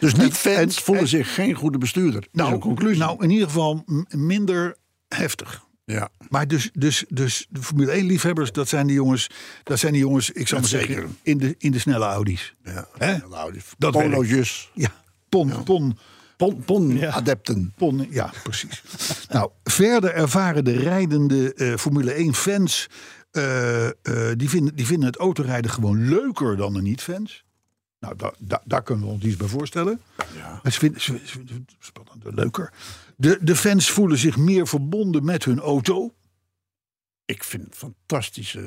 Dus niet fans
en-
voelen
en-
zich geen goede bestuurder.
Nou,
conclusie.
nou, in ieder geval minder heftig.
ja.
Maar dus, dus, dus de Formule 1 liefhebbers, dat zijn die jongens, dat zijn die jongens, ik zou maar zeggen,
zeker.
in de, in de snelle Audi's.
ja. Die
Dat. Ja, pon, pon,
Pon, pon adepten.
pon, ja, precies. <laughs> nou, verder ervaren de rijdende eh, Formule 1 fans, eh, eh, die, vinden, die vinden het autorijden gewoon leuker dan de niet-fans. Nou, da, da- daar kunnen we ons iets bij voorstellen.
Ja.
Ze vinden, ze, ze vinden het spannender, leuker. De, de fans voelen zich meer verbonden met hun auto.
Ik vind het fantastische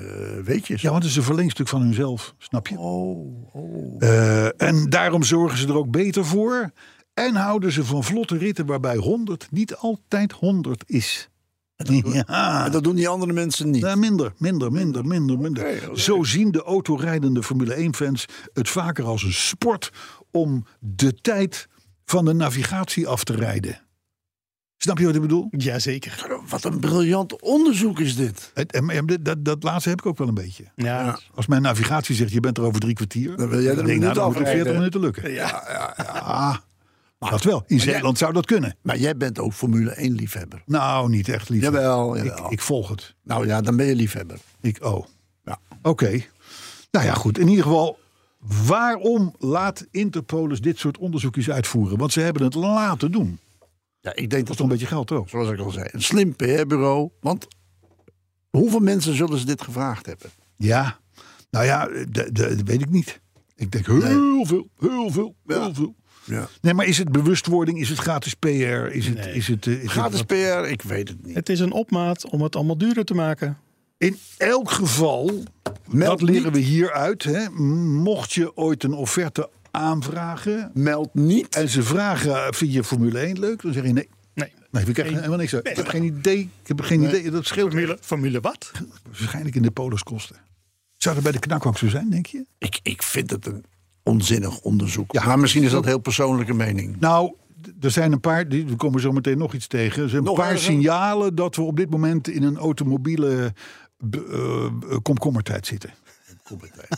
weetjes.
Ja, want het is een verlengstuk van hunzelf, snap je?
Oh, oh.
En daarom zorgen ze er ook beter voor. En houden ze van vlotte ritten waarbij 100 niet altijd 100 is. Ja,
En dat doen die andere mensen niet.
Nou, minder, minder, minder, minder, minder. Zo zien de autorijdende Formule 1-fans het vaker als een sport om de tijd van de navigatie af te rijden. Snap je wat ik bedoel?
Jazeker.
Wat een briljant onderzoek is dit.
Het- en- en dat, dat laatste heb ik ook wel een beetje.
Ja.
Als mijn navigatie zegt, je bent er over drie kwartier.
Dan wil jij er een
nou,
minuut
dan moet er 40
afrijden.
minuten lukken.
Ja.
Dat wel. In Zeeland zou dat kunnen.
Maar jij bent ook Formule 1 liefhebber.
Nou, niet echt lief.
Jawel,
Ik,
jawel.
ik volg het.
Nou ja, dan ben je liefhebber.
Ik, oh.
Ja.
Oké. Nou ja, goed. In ieder geval, waarom laat Interpolis dit soort onderzoekjes uitvoeren? Want ze hebben het laten doen.
Ja, ik denk
Dat toch een beetje geld ook.
zoals ik al zei, een slim PR-bureau. Want hoeveel mensen zullen ze dit gevraagd hebben?
Ja. Nou ja, dat weet ik niet. Ik denk heel veel, heel veel, heel
Ja.
veel.
Ja.
Nee, maar is het bewustwording? Is het gratis PR? Is het, is het, eh, is het
Gratis
wat-
PR, ik weet het niet.
Het is een opmaat om het allemaal duurder te maken.
In elk geval, dat leren
niet.
we hieruit. Hè, mocht je ooit een offerte aanvragen.
Meld niet.
En ze vragen, vind je Formule 1 leuk? Dan zeg je nee.
Nee.
Nee, we krijgen helemaal niks uit. Ik heb geen idee. Ik heb geen idee. Dat scheelt
Formule, formule wat?
waarschijnlijk in de poliskosten. Zou dat bij de knak ook zo zijn, denk je?
Ik, ik vind het een onzinnig onderzoek.
Ja.
maar misschien is dat heel persoonlijke mening.
Nou, er zijn een paar, die- we komen zo meteen nog iets tegen. Er zijn een
Nog
paar
erger?
signalen dat we op dit moment in een automobiele b- eh, eh, komkommertijd zitten.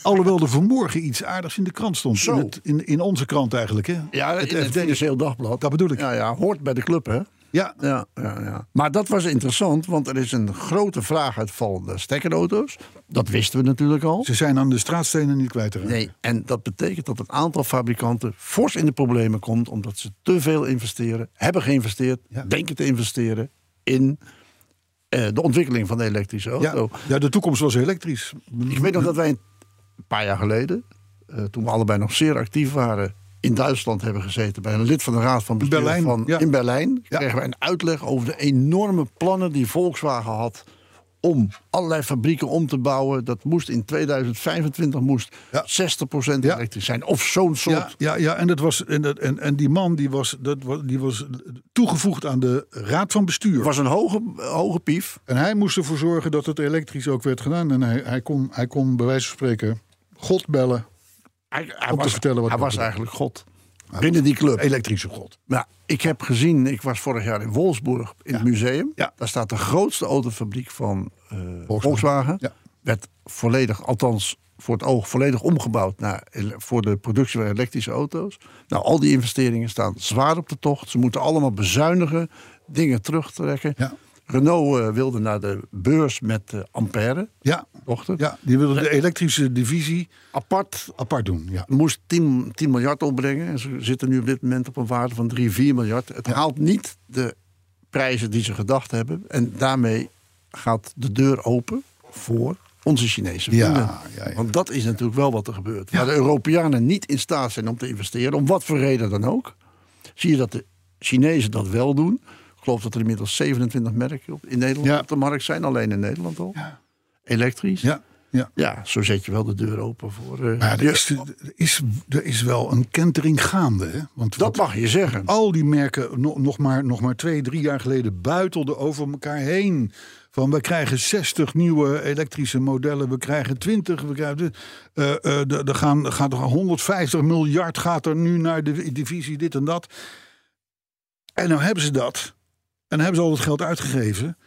Alhoewel er vanmorgen iets aardigs in de krant stond.
Zo.
In, het, in, in onze krant eigenlijk. Hè?
Ja,
het
in het
FD.
Financieel Dagblad.
Dat bedoel ik.
Ja, ja, hoort bij de club, hè?
Ja,
Ja, ja, ja. Maar dat was interessant, want er is een grote vraaguitval de stekkerauto's. Dat wisten we natuurlijk al.
ze zijn aan de straatstenen niet kwijt te raken.
Nee, en dat betekent dat een aantal fabrikanten fors in de problemen komt... omdat ze te veel investeren, hebben geïnvesteerd,
Ja.
denken te investeren... in eh, de ontwikkeling van de elektrische auto.
Ja, ja, de toekomst was elektrisch.
Ik weet nog dat wij een paar jaar geleden, eh, toen we allebei nog zeer actief waren, in Duitsland hebben gezeten bij een lid van de Raad van Bestuur
Berlijn,
van
ja.
in Berlijn.
Ja.
Kregen we een uitleg over de enorme plannen die Volkswagen had om allerlei fabrieken om te bouwen. Dat moest in 2025 moest
Ja.
60%
Ja.
elektrisch zijn. Of zo'n soort.
Ja, ja, ja en, dat was, en, dat, en, en die man die was, dat, die was toegevoegd aan de raad van bestuur.
Was een hoge, hoge pief.
En hij moest ervoor zorgen dat het elektrisch ook werd gedaan. En hij, hij, kon, hij kon bij wijze van spreken God bellen.
Hij, hij
Om te
was,
vertellen wat
hij was eigenlijk God. Binnen die club.
Elektrische God.
Maar ik heb gezien, ik was vorig jaar in Wolfsburg in het museum.
Ja.
Daar staat de grootste autofabriek van eh, Volkswagen.
Ja.
Werd volledig, althans voor het oog, volledig omgebouwd naar, voor de productie van elektrische auto's. Nou, al die investeringen staan zwaar op de tocht. Ze moeten allemaal bezuinigen, dingen terugtrekken.
Ja.
Renault eh, wilde naar de beurs met eh, Ampère,
Ja,
dochter.
ja, die wilde de elektrische divisie
Apart
apart doen. Ja.
moest 10, 10 miljard opbrengen. En ze zitten nu op dit moment op een waarde van 3, 4 miljard. Het haalt niet de prijzen die ze gedacht hebben. En daarmee gaat de deur open voor onze Chinese
Ja,
vrienden.
ja, ja.
Want dat is natuurlijk wel wat er gebeurt. Waar de Europeanen niet in staat zijn om te investeren, om wat voor reden dan ook, zie je dat de Chinezen dat wel doen. Ik geloof dat er inmiddels 27 merken op- in Nederland
Ja.
op de markt zijn, alleen in Nederland al. Elektrisch.
Ja, ja.
Ja, zo zet je wel de deur open voor. eh,
Maar er is, er, is, er is wel een kentering gaande. Hè? Want
dat mag je zeggen.
al die merken nog, nog, maar, nog maar twee, drie jaar geleden buitelden over elkaar heen. Van we krijgen 60 nieuwe elektrische modellen, we krijgen 20, we krijgen. eh, er er gaan, gaat er 150 miljard gaat er nu naar de divisie, dit en dat. En nou hebben ze dat. En hebben ze al het geld uitgegeven.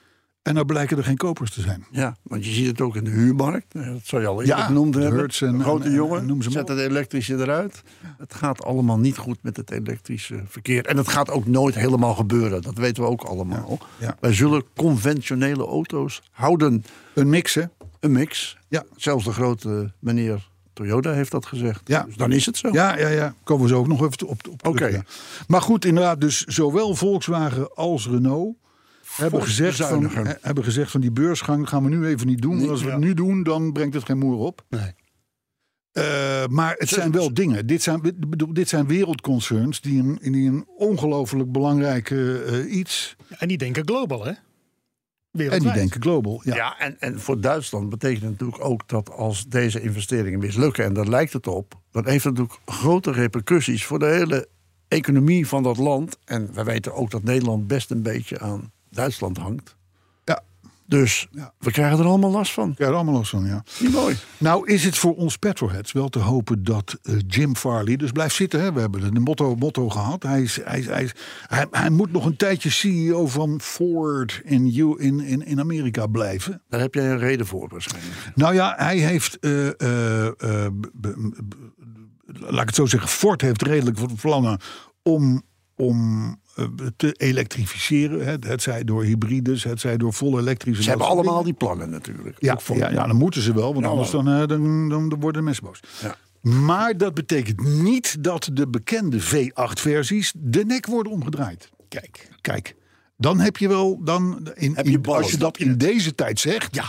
En nou blijken er geen kopers te zijn.
Ja, want je ziet het ook in de huurmarkt. Eh, Dat zou je al eerder
Ja,
genoemd hebben.
Hertz en-
Een grote
en- en-
jongen,
en noem ze
zet het elektrische eruit. Het gaat allemaal niet goed met het elektrische verkeer. En het gaat ook nooit helemaal gebeuren. Dat weten we ook allemaal.
ja.
Wij zullen conventionele auto's houden
Een mix, hè?
een mix.
Ja.
Zelfs de grote meneer Toyota heeft dat gezegd.
Ja.
Dus dan is het zo.
Ja, ja, ja. Komen we zo ook nog even op. op
Oké.
ja. Maar goed, inderdaad, dus zowel Volkswagen als Renault hebben gezegd, van, hebben gezegd van die beursgang gaan we nu even niet doen. Want als we het nu doen, dan brengt het geen moer op.
Nee.
Eh, maar het zijn wel dingen. Dit zijn, dit zijn wereldconcerns die een, die een ongelooflijk belangrijk eh, iets.
En die denken global, hè?
En die denken global. Ja.
Ja, en, en voor Duitsland betekent het natuurlijk ook dat als deze investeringen mislukken, en daar lijkt het op, dan heeft het natuurlijk grote repercussies voor de hele economie van dat land. En we weten ook dat Nederland best een beetje aan Duitsland hangt. Dus
Ja.
we krijgen er allemaal last van.
Ja, allemaal los van, ja.
Niet mooi.
Nou is het voor ons petrolheads wel te hopen dat eh, Jim Farley dus blijft zitten. Hè? We hebben de motto, motto gehad. Hij, is, hij, is, hij, is, hij, hij moet nog een tijdje CEO van Ford in, in, in, in Amerika blijven.
Daar heb jij een reden voor waarschijnlijk.
Nou ja, hij heeft, eh, eh, laat ik het zo zeggen, Ford heeft redelijk wat verlangen om, om eh, te elektrificeren. Hè? Het zij door hybrides, het zij door volle elektrische.
Ze hebben allemaal die plannen natuurlijk.
Ja,
voor-
ja, ja, dan moeten ze wel, want
Ja,
anders dan, eh, dan, dan, dan worden mensen boos.
Ja.
Maar dat betekent niet dat de bekende V8-versies de nek worden omgedraaid. Kijk, kijk. Dan heb je wel, dan, in,
Heb je
als je dat in deze tijd zegt, ja.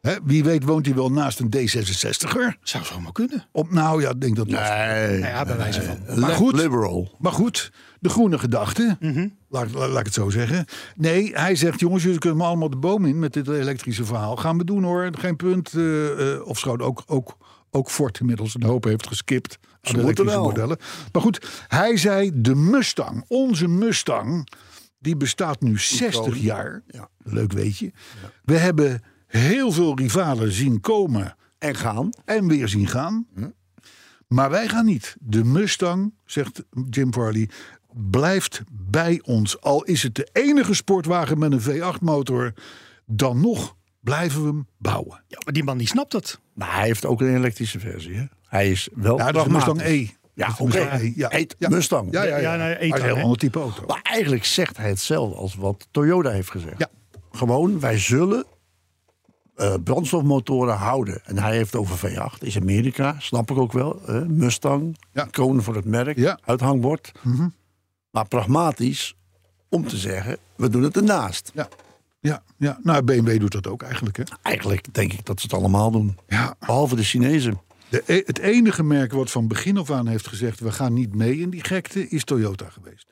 Hè, wie weet woont hij wel naast een D66er.
Zou zomaar kunnen.
Op, nou ja, ik denk dat.
Nee.
Nou ja, bij wijze van.
Maar
Left
goed.
liberal.
Maar goed, de groene gedachte,
Mhm.
laat, laat, laat ik het zo zeggen. Nee, hij zegt, jongens, jullie kunnen allemaal de boom in met dit elektrische verhaal. Gaan we doen hoor, geen punt. eh, of schoon ook, ook, ook Ford inmiddels een hoop heeft geskipt aan de elektrische modellen. Maar goed, hij zei, de Mustang, onze Mustang, die bestaat nu 60 jaar.
Ja.
Leuk weet je. We hebben heel veel rivalen zien komen
En gaan.
en weer zien gaan. Maar wij gaan niet. De Mustang, zegt Jim Farley, blijft bij ons. Al is het de enige sportwagen met een V8-motor, dan nog blijven we hem bouwen.
Ja, maar die man die snapt het.
Maar hij heeft ook een elektrische versie. Hè? Hij is wel
Ja, dat de Mustang. E.
Ja, oké.
Mustang E. Ja.
Mustang.
Ja, ja, ja. Een heel ander type auto.
Maar eigenlijk zegt hij hetzelfde als wat Toyota heeft gezegd.
Ja.
Gewoon, wij zullen eh, brandstofmotoren houden. En hij heeft over V8. Is Amerika, snap ik ook wel. hè? Mustang,
Ja.
icoon voor het merk,
Ja. Mhm.
uithangbord. Maar pragmatisch om te zeggen, we doen het ernaast.
Ja. Ja, ja, nou BMW doet dat ook eigenlijk. Hè?
Eigenlijk denk ik dat ze het allemaal doen.
Ja.
Behalve de Chinezen.
De, e- het enige merk wat van begin af aan heeft gezegd... we gaan niet mee in die gekte, is Toyota geweest.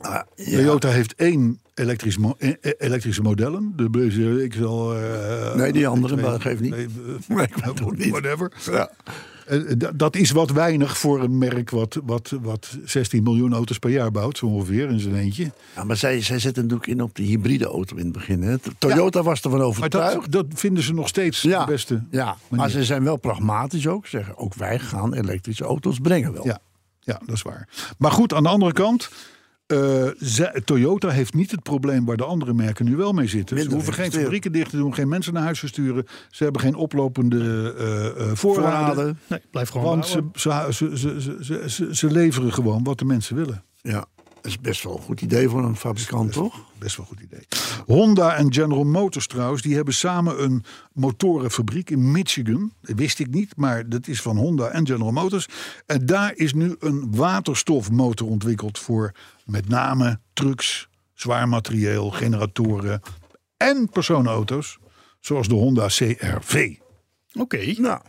Ah, ja.
Toyota heeft één elektrisch mo- eh, eh, elektrische modellen. De Blazer XL. eh,
Nee, die andere, maar dat geeft niet.
nee, eh, <laughs>
Nee, ik.
Whatever.
Ja.
Eh, d- dat is wat weinig voor een merk wat, wat, wat 16 miljoen auto's per jaar bouwt, zo ongeveer in zijn eentje.
Ja, maar zij, zij zetten natuurlijk in op de hybride auto in het begin. Hè. Toyota was ervan
Maar
overtuigd.
dat, dat vinden ze nog steeds
ja,
de beste.
ja, maar ze zijn wel pragmatisch ook. Zeggen ook wij gaan elektrische auto's brengen wel.
Ja, ja, dat is waar. Maar goed, aan de andere kant. Eh, ze- Toyota heeft niet het probleem waar de andere merken nu wel mee zitten. Ze hoeven geen fabrieken dicht te doen, geen mensen naar huis versturen. Ze hebben geen oplopende eh, eh, voorraden.
Voorraden.
Nee, blijf gewoon
Want ze,
bouwen.
ze, ze, ze, ze, ze, ze leveren gewoon wat de mensen willen.
Ja, dat is best wel een goed idee voor een fabrikant, toch?
Best wel een goed idee. Honda en General Motors trouwens, die hebben samen een motorenfabriek in Michigan. Dat wist ik niet, maar dat is van Honda en General Motors. En daar is nu een waterstofmotor ontwikkeld voor met name trucks, zwaar materieel, generatoren en personenauto's. Zoals de Honda CRV.
Oké.
Nou,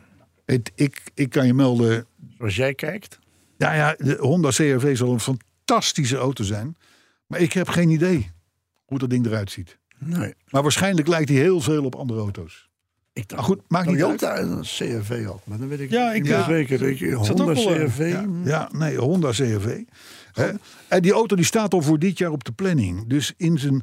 Het, ik, ik kan je melden,
als jij kijkt.
ja, ja, de Honda CRV zal een fantastische auto zijn. Maar ik heb geen idee hoe dat ding eruit ziet.
Nee,
Maar waarschijnlijk lijkt hij heel veel op andere auto's.
ik dacht
Maar goed, maakt niet uit.
Toyota een CRV had. Maar dan weet ik
Ja, ik-
ja.
zeker. Ik, Honda
al, eh,
CRV.
Ja, ja, nee, Honda CRV. Hè? En die auto die staat al voor dit jaar op de planning. Dus in zijn,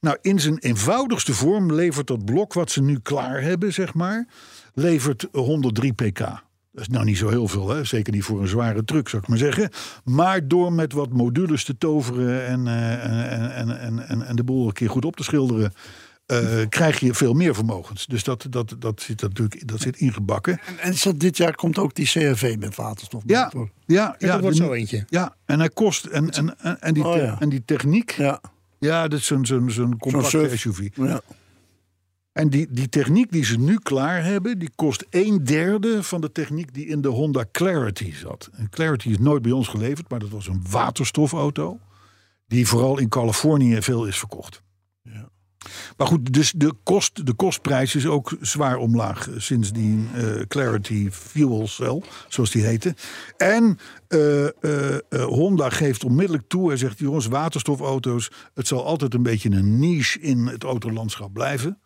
nou, in zijn eenvoudigste vorm levert dat blok wat ze nu klaar hebben, zeg maar, levert 103 pk. Dat is nou niet zo heel veel, hè? zeker niet voor een zware truck, zou ik maar zeggen. Maar door met wat modules te toveren en, eh, en, en, en, en, en de boel een keer goed op te schilderen, eh, krijg je veel meer vermogens. Dus dat, dat, dat, zit natuurlijk dat zit ingebakken.
En, en dit jaar komt ook die CRV met waterstof.
Ja, ja,
Ja,
ja,
dat wordt zo eentje.
ja, en hij kost. En, en, en, en, die,
Oh, ja.
en die techniek. Ja,
Ja,
dat is zo'n zo'n zo'n compacte. SUV.
ja.
En die, die techniek die ze nu klaar hebben, die kost een derde van de techniek die in de Honda Clarity zat. En Clarity is nooit bij ons geleverd, maar dat was een waterstofauto. Die vooral in Californië veel is verkocht.
Ja.
Maar goed, dus de, kost, de kostprijs is ook zwaar omlaag sinds die eh, Clarity Fuel Cell, zoals die heette. En eh, eh, eh, Honda geeft onmiddellijk toe, hij zegt, jongens, waterstofauto's, het zal altijd een beetje een niche in het autolandschap blijven.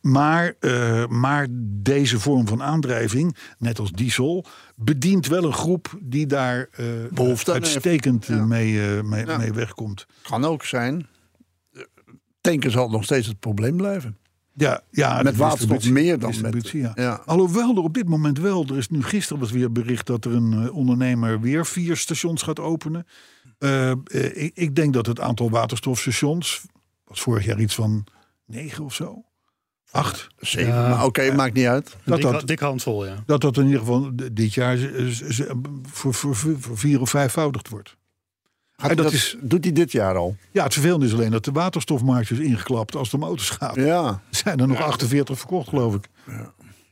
Maar, eh, maar deze vorm van aandrijving, net als diesel, bedient wel een groep die daar
Behoefte heeft.
uitstekend
Ja.
mee, eh, mee,
Ja.
mee wegkomt.
Kan ook zijn. tanken zal nog steeds het probleem blijven.
Ja, ja
Met waterstof meer dan met-
ja.
ja.
Alhoewel er op dit moment wel, er is nu gisteren was weer bericht dat er een ondernemer weer vier stations gaat openen. Ik, ik denk dat het aantal waterstofstations was vorig jaar iets van negen of zo, acht.
Zeven.
Ja.
maar oké, maakt niet uit.
Dat
dik,
dat-
dik handvol, ja.
Dat dat in ieder geval dit jaar voor, voor, vier of vijfvoudigd wordt.
Gaat
En dat
dat
is-
doet hij dit jaar al?
Ja, het vervelende is alleen dat de waterstofmarkt is ingeklapt als de motors gaat.
Ja.
Er zijn er nog 48 verkocht, geloof ik.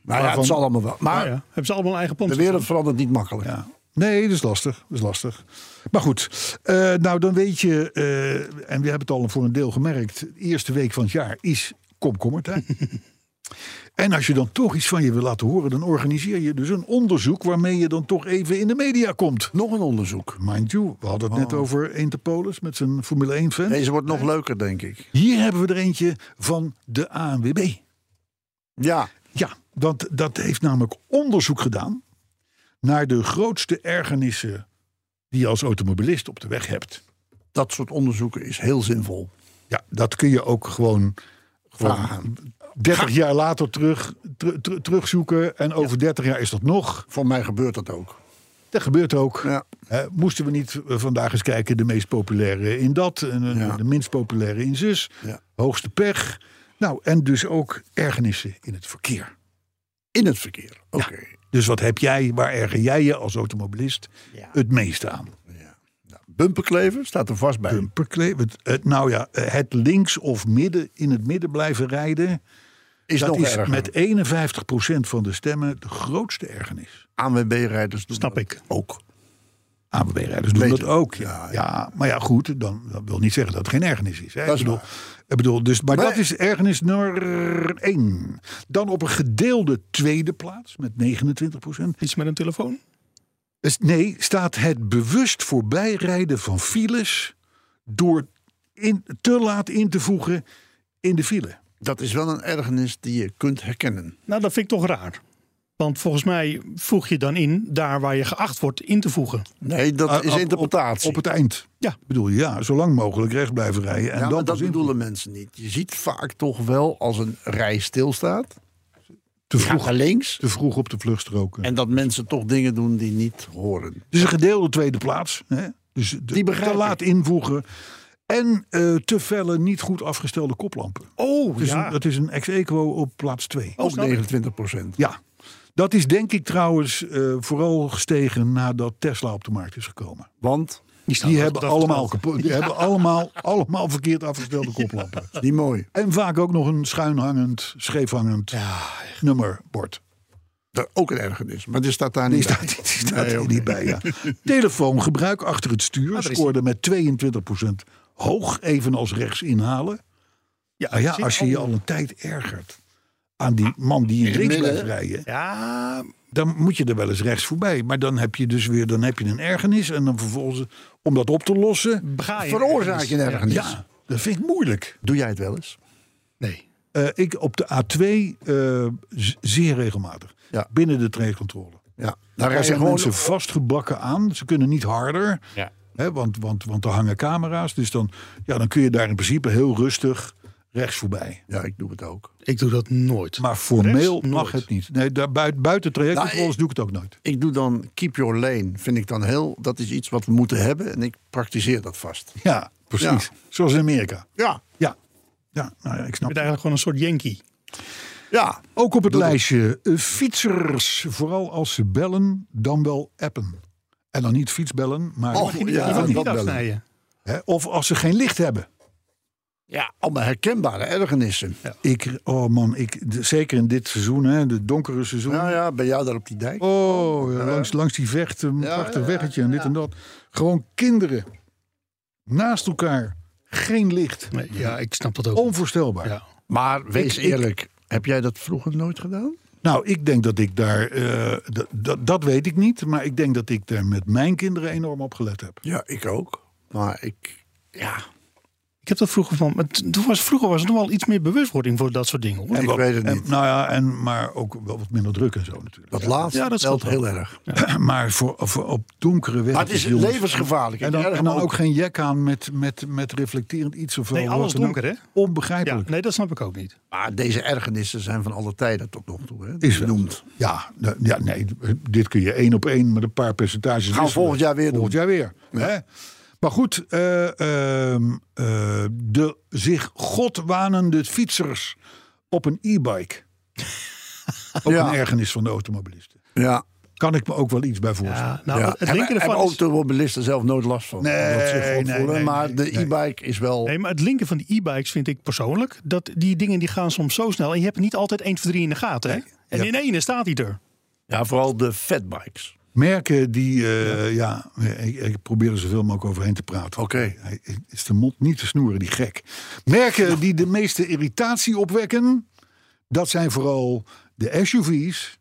Maar ja, het zal allemaal wel. Maar
ja, hebben ze allemaal een eigen
de
pomp?
wereld verandert niet makkelijk.
Ja. Nee, dat is lastig. Dat is lastig. Maar goed, eh, nou dan weet je, eh, en we hebben het al voor een deel gemerkt, de eerste week van het jaar is komkommertijd. <laughs> en als je dan toch iets van je wil laten horen, dan organiseer je dus een onderzoek waarmee je dan toch even in de media komt.
Nog een onderzoek.
Mind you, we hadden het net over Interpolis met zijn Formule 1 fan.
Deze wordt nog leuker, denk ik.
Hier hebben we er eentje van de ANWB.
Ja,
Ja, want dat heeft namelijk onderzoek gedaan naar de grootste ergernissen die je als automobilist op de weg hebt.
dat soort onderzoeken is heel zinvol.
Ja, dat kun je ook gewoon
Vragen.
30 jaar later terug, ter- ter- terugzoeken. En over 30 jaar is dat nog.
Voor mij gebeurt dat ook.
Dat gebeurt ook.
Ja.
Hè, moesten we niet eh, vandaag eens kijken, de meest populaire in dat, en eh,
Ja.
de minst populaire in zus,
Ja.
hoogste pech. Nou, en dus ook ergernissen in het verkeer.
In het verkeer. Oké.
Dus wat heb jij, waar erger jij je als automobilist het meeste aan?
Bumperkleven staat er vast bij.
Bumperkleven. Nou ja, het links of midden in het midden blijven rijden.
is
dat
nog
is
erger.
met 51% van de stemmen de grootste ergernis.
ANWB-rijders doen
Snap
dat
ik.
ook.
ABB-rijders doen
Beter.
dat ook. Ja,
Ja,
ja. maar ja, goed, dan, dat wil niet zeggen dat het geen ergernis is. Hè?
Dat is
ik bedoel, bedoel, dus, maar
Maar-
dat is ergernis nummer 1. Dan op een gedeelde tweede plaats met 29%.
Iets met een telefoon?
Dus nee, staat het bewust voorbijrijden van files door in, te laat in te voegen in de file.
Dat is wel een ergernis die je kunt herkennen.
Nou, dat vind ik toch raar. Want volgens mij voeg je dan in daar waar je geacht wordt in te voegen.
Nee, dat
Ah,
is
op-
interpretatie.
Op het eind.
Ja.
Ik bedoel, ja, zo lang mogelijk recht blijven rijden. En
ja,
dan
maar dat bedoelen mensen niet. Je ziet vaak toch wel als een rij stilstaat.
Te vroeg,
naar links.
te vroeg op de vluchtstroken.
En dat mensen toch dingen doen die niet horen.
Dus een gedeelde tweede plaats. Hè? Dus de,
Die begrijp
te
ik.
laat invoegen. En eh, te felle, niet goed afgestelde koplampen.
Oh,
Dus
ja.
een- dat is een ex-equo op plaats 2.
Ook
snap ik.
29 procent.
Ja, dat is denk ik trouwens eh, vooral gestegen nadat Tesla op de markt is gekomen.
Want,
Die hebben allemaal, kapot, die hebben allemaal, allemaal verkeerd afgestelde <laughs> koplampen.
die mooi.
En vaak ook nog een schuinhangend, scheefhangend nummerbord.
Dat ook een ergernis. Maar die staat daar
Die
niet
staat,
bij.
die staat
Nee,
er niet bij. Ja. <laughs> Telefoongebruik achter het stuur
is
scoorde met 22% hoog, evenals rechts inhalen.
Ja,
Nou ja, als je je al een tijd ergert aan die man die in links blijft rijden,
Ja,
dan moet je er wel eens rechts voorbij. Maar dan heb je dus weer dan heb je een ergernis en dan vervolgens om dat op te lossen,
je
Veroorzaak je een
ergens.
ergernis.
ja, dat vind ik moeilijk.
Doe jij het wel eens?
Nee.
Eh, ik op de A2 eh, z- zeer regelmatig.
Ja.
Binnen de trajectcontrole.
Ja. Daar
zijn
gewoon...
mensen vastgebakken aan. Ze kunnen niet harder.
Ja.
Hè, want, want, want er hangen camera's. Dus dan, ja, dan kun je daar in principe heel rustig rechts voorbij.
Ja, ik doe het ook.
Ik doe dat nooit.
Maar formeel
Rechts?
mag
Nooit.
het niet. Nee, daar buiten, buiten trajectcontroles
Nou,
doe ik het ook nooit.
Ik doe dan keep your lane. Vind ik dan heel... Dat is iets wat we moeten hebben. En ik praktiseer dat vast.
Ja, precies.
Ja.
Zoals in Amerika.
Ja.
Ja, ja nou ja, ik
Je
snap
bent eigenlijk gewoon een soort Yankee.
Ja.
Ook op het lijstje eh, fietsers. Vooral als ze bellen, dan wel appen. En dan niet fietsbellen, maar
Oh,
Je,
ja,
je mag
dat
niet
bellen.
afsnijden.
hè, of als ze geen licht hebben.
Ja, allemaal herkenbare ergernissen.
Ik, oh man, ik, zeker in dit seizoen, hè, de donkere seizoen.
Ja, ja, ben jij daar op die dijk?
Oh, ja, langs, langs die vecht, een
Ja,
prachtig weggetje en dit en dat. Gewoon kinderen naast elkaar, geen licht.
Nee, ja, ik snap dat ook.
Onvoorstelbaar.
Ja.
Maar wees
Ik- ik-
eerlijk. Heb jij dat vroeger nooit gedaan?
Nou, ik denk dat ik daar, eh, dat weet ik niet, maar ik denk dat ik daar met mijn kinderen enorm op gelet heb.
Ja, ik ook. Maar ik... Ja.
Ik heb dat vroeger van. maar Toen was, vroeger was er nog wel iets meer bewustwording voor dat soort dingen. Hoor.
Ik weet het
En,
niet.
nou ja, en, maar ook wel wat minder druk en zo natuurlijk.
Dat laatste
Ja, dat wel.
heel erg. <clears throat>
Maar voor, voor op donkere weg.
Maar het is levensgevaarlijk.
En dan,
Erg
en dan
ook.
ook geen jek aan met, met, met reflecterend iets of
Nee,
wel,
alles
wat
donker, hè? Ja,
Onbegrijpelijk.
nee, dat snap ik ook niet.
Maar deze ergernissen zijn van alle tijden tot nog toe. Hè?
Is wel.
Benoemd.
Ja, nou, ja, nee, dit kun je één op één met een paar percentages.
Gaan volgend jaar weer
Volgend
doen.
jaar weer. Hè? Maar goed, eh, ehm, eh, de zich God wanende fietsers op een e-bike. <laughs> ook
Ja.
een ergernis van de automobilisten.
Ja,
Kan ik me ook wel iets bij voorstellen.
Ja, nou,
ja.
het
Hebben-
linker
hebben
ervan is,
automobilisten zelf nooit last van.
Nee,
Dat zich
nee, nee,
maar de e-bike is wel...
Nee, maar het linken van die e-bikes vind ik persoonlijk. Dat die dingen die gaan soms zo snel. En je hebt niet altijd 1, 2, 3 in de gaten. Hè? En in ene staat hij er.
Ja, vooral de fatbikes.
Merken die, eh, ja, ik, ik probeer er zoveel mogelijk overheen te praten.
Oké.
Hij is de mond niet te snoeren, die gek. Merken die de meeste irritatie opwekken, dat zijn vooral de SUV's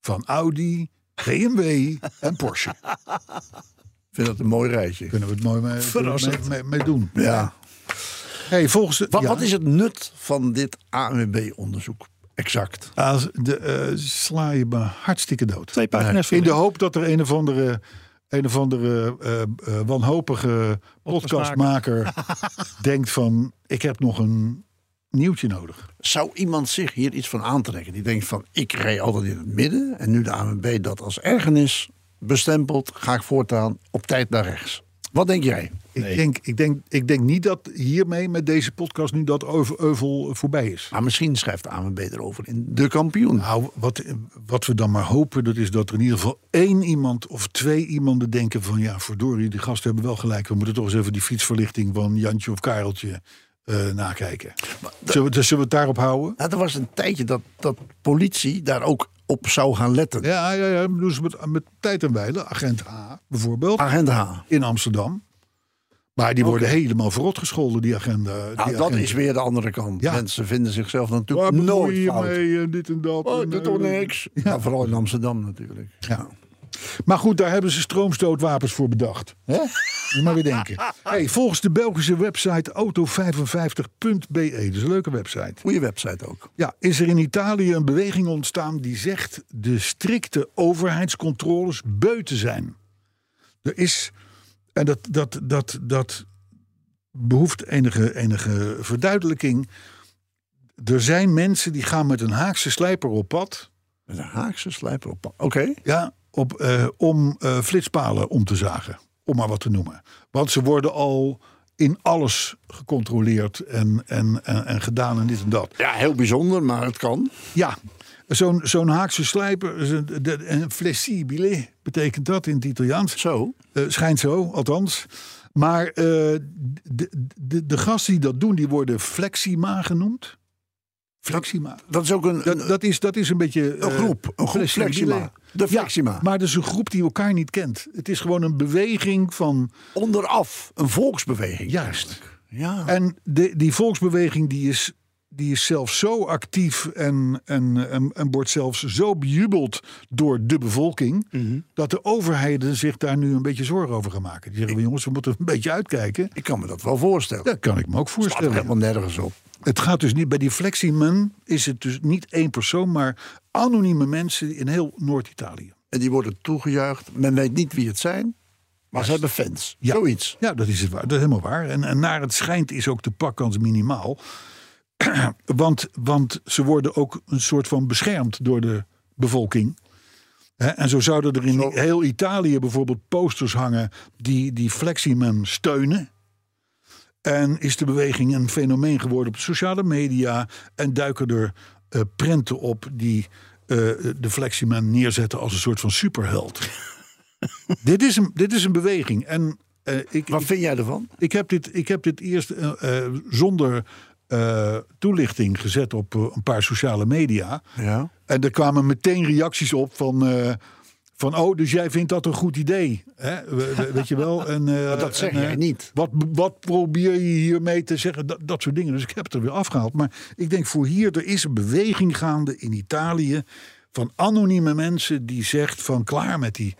van Audi, BMW en Porsche. <laughs>
Ik vind dat een mooi rijtje.
Kunnen we het mooi mee, mee, mee, mee doen.
Ja.
Hey, volgens de,
Wat,
ja,
wat is het nut van dit ANWB-onderzoek? Exact.
als de, eh, sla je me hartstikke dood.
Twee pagina's
In de hoop dat er een of andere, een of andere eh, eh, wanhopige podcastmaker denkt van... ik heb nog een nieuwtje nodig.
Zou iemand zich hier iets van aantrekken? Die denkt van, ik rij altijd in het midden... en nu de ANWB dat als ergernis bestempelt... ga ik voortaan op tijd naar rechts. Wat denk jij?
Ik, denk, ik, denk, ik denk niet dat hiermee met deze podcast nu dat euvel, voorbij is.
Maar misschien schrijft ANWB erover in de kampioen.
Nou, wat, wat we dan maar hopen, dat is dat er in ieder geval één iemand of twee iemanden denken van ja, verdorie, die gasten hebben wel gelijk. We moeten toch eens even die fietsverlichting van Jantje of Kareltje eh, nakijken. Zullen we, dus zullen we het daarop houden?
Nou, er was een tijdje dat, dat politie daar ook op zou gaan letten.
Ja, ja, ja doen ze met, met tijd en wijle. Agent H bijvoorbeeld,
Agenda H.
in Amsterdam. Maar die worden helemaal verrot gescholden, die agenda.
Nou,
die
dat
agenten.
is weer de andere kant.
Ja.
Mensen vinden zichzelf natuurlijk
Waar
nooit
je
fout.
mee en dit en dat.
Oh,
en,
dat toch
eh,
niks. <laughs> Ja. vooral in Amsterdam natuurlijk.
Ja. Maar goed, daar hebben ze stroomstootwapens voor bedacht. Hè? Je maar weer denken. <laughs> Hey, volgens de Belgische website auto55.be, dus een leuke website.
Goeie website ook.
Ja, is er in Italië een beweging ontstaan die zegt de strikte overheidscontroles beu te zijn. Er is, en dat, dat, dat, dat behoeft enige, enige verduidelijking. Er zijn mensen die gaan met een Haakse slijper op pad.
Met een Haakse slijper op. Oké.
Ja, op, eh, om eh, flitspalen om te zagen. Om maar wat te noemen. Want ze worden al in alles gecontroleerd en, en, en, en gedaan en dit en dat.
Ja, heel bijzonder, maar het kan.
Ja, zo'n zo'n Haakse slijper, een- flessibile betekent dat in het Italiaans.
Zo.
Eh, schijnt zo, althans. Maar eh, de, de, de gasten die dat doen, die worden flexima genoemd. Flexima.
Dat is ook een,
Dat, dat, is, dat is een beetje...
een
eh,
groep. Een groep. Flexima. De Flexima.
Ja, maar dat is een groep die elkaar niet kent. Het is gewoon een beweging van...
Onderaf. Een volksbeweging.
Juist.
Ja.
En de, die volksbeweging die is, die is zelfs zo actief en, en, en, en wordt zelfs zo bejubeld door de bevolking. Dat de overheden zich daar nu een beetje zorgen over gaan maken. Die zeggen, we, jongens, we moeten een beetje uitkijken.
Ik kan me dat wel voorstellen.
Dat kan ik me ook voorstellen.
helemaal nergens op.
Het gaat dus niet bij die Fleximan is het dus niet één persoon, maar anonieme mensen in heel Noord-Italië.
En die worden toegejuicht. Men weet niet wie het zijn. Maar ze hebben fans.
Ja.
Zoiets.
Ja, dat is het waar. Dat is helemaal waar. En, en naar het schijnt is ook de pakkans minimaal. <clears throat> want, want ze worden ook een soort van beschermd door de bevolking. En zo zouden er in
Zo.
heel Italië bijvoorbeeld posters hangen die, die Fleximan steunen. En is de beweging een fenomeen geworden op sociale media. En duiken er eh, prenten op die eh, de Fleximan neerzetten als een soort van superheld. <laughs> dit, is een, dit is een beweging. En eh, ik,
Wat
ik,
vind jij ervan?
ik, heb dit, ik heb dit eerst zonder eh, toelichting gezet op eh, een paar sociale media.
Ja.
En er kwamen meteen reacties op van. eh, van, oh, dus jij vindt dat een goed idee. Hè? We- we- Weet je wel? En, <laughs>
dat zeg
en,
jij niet.
Wat, wat probeer je hiermee te zeggen? Dat, dat soort dingen. Dus ik heb het er weer afgehaald. Maar ik denk voor hier, er is een beweging gaande in Italië. van anonieme mensen die zegt van klaar met die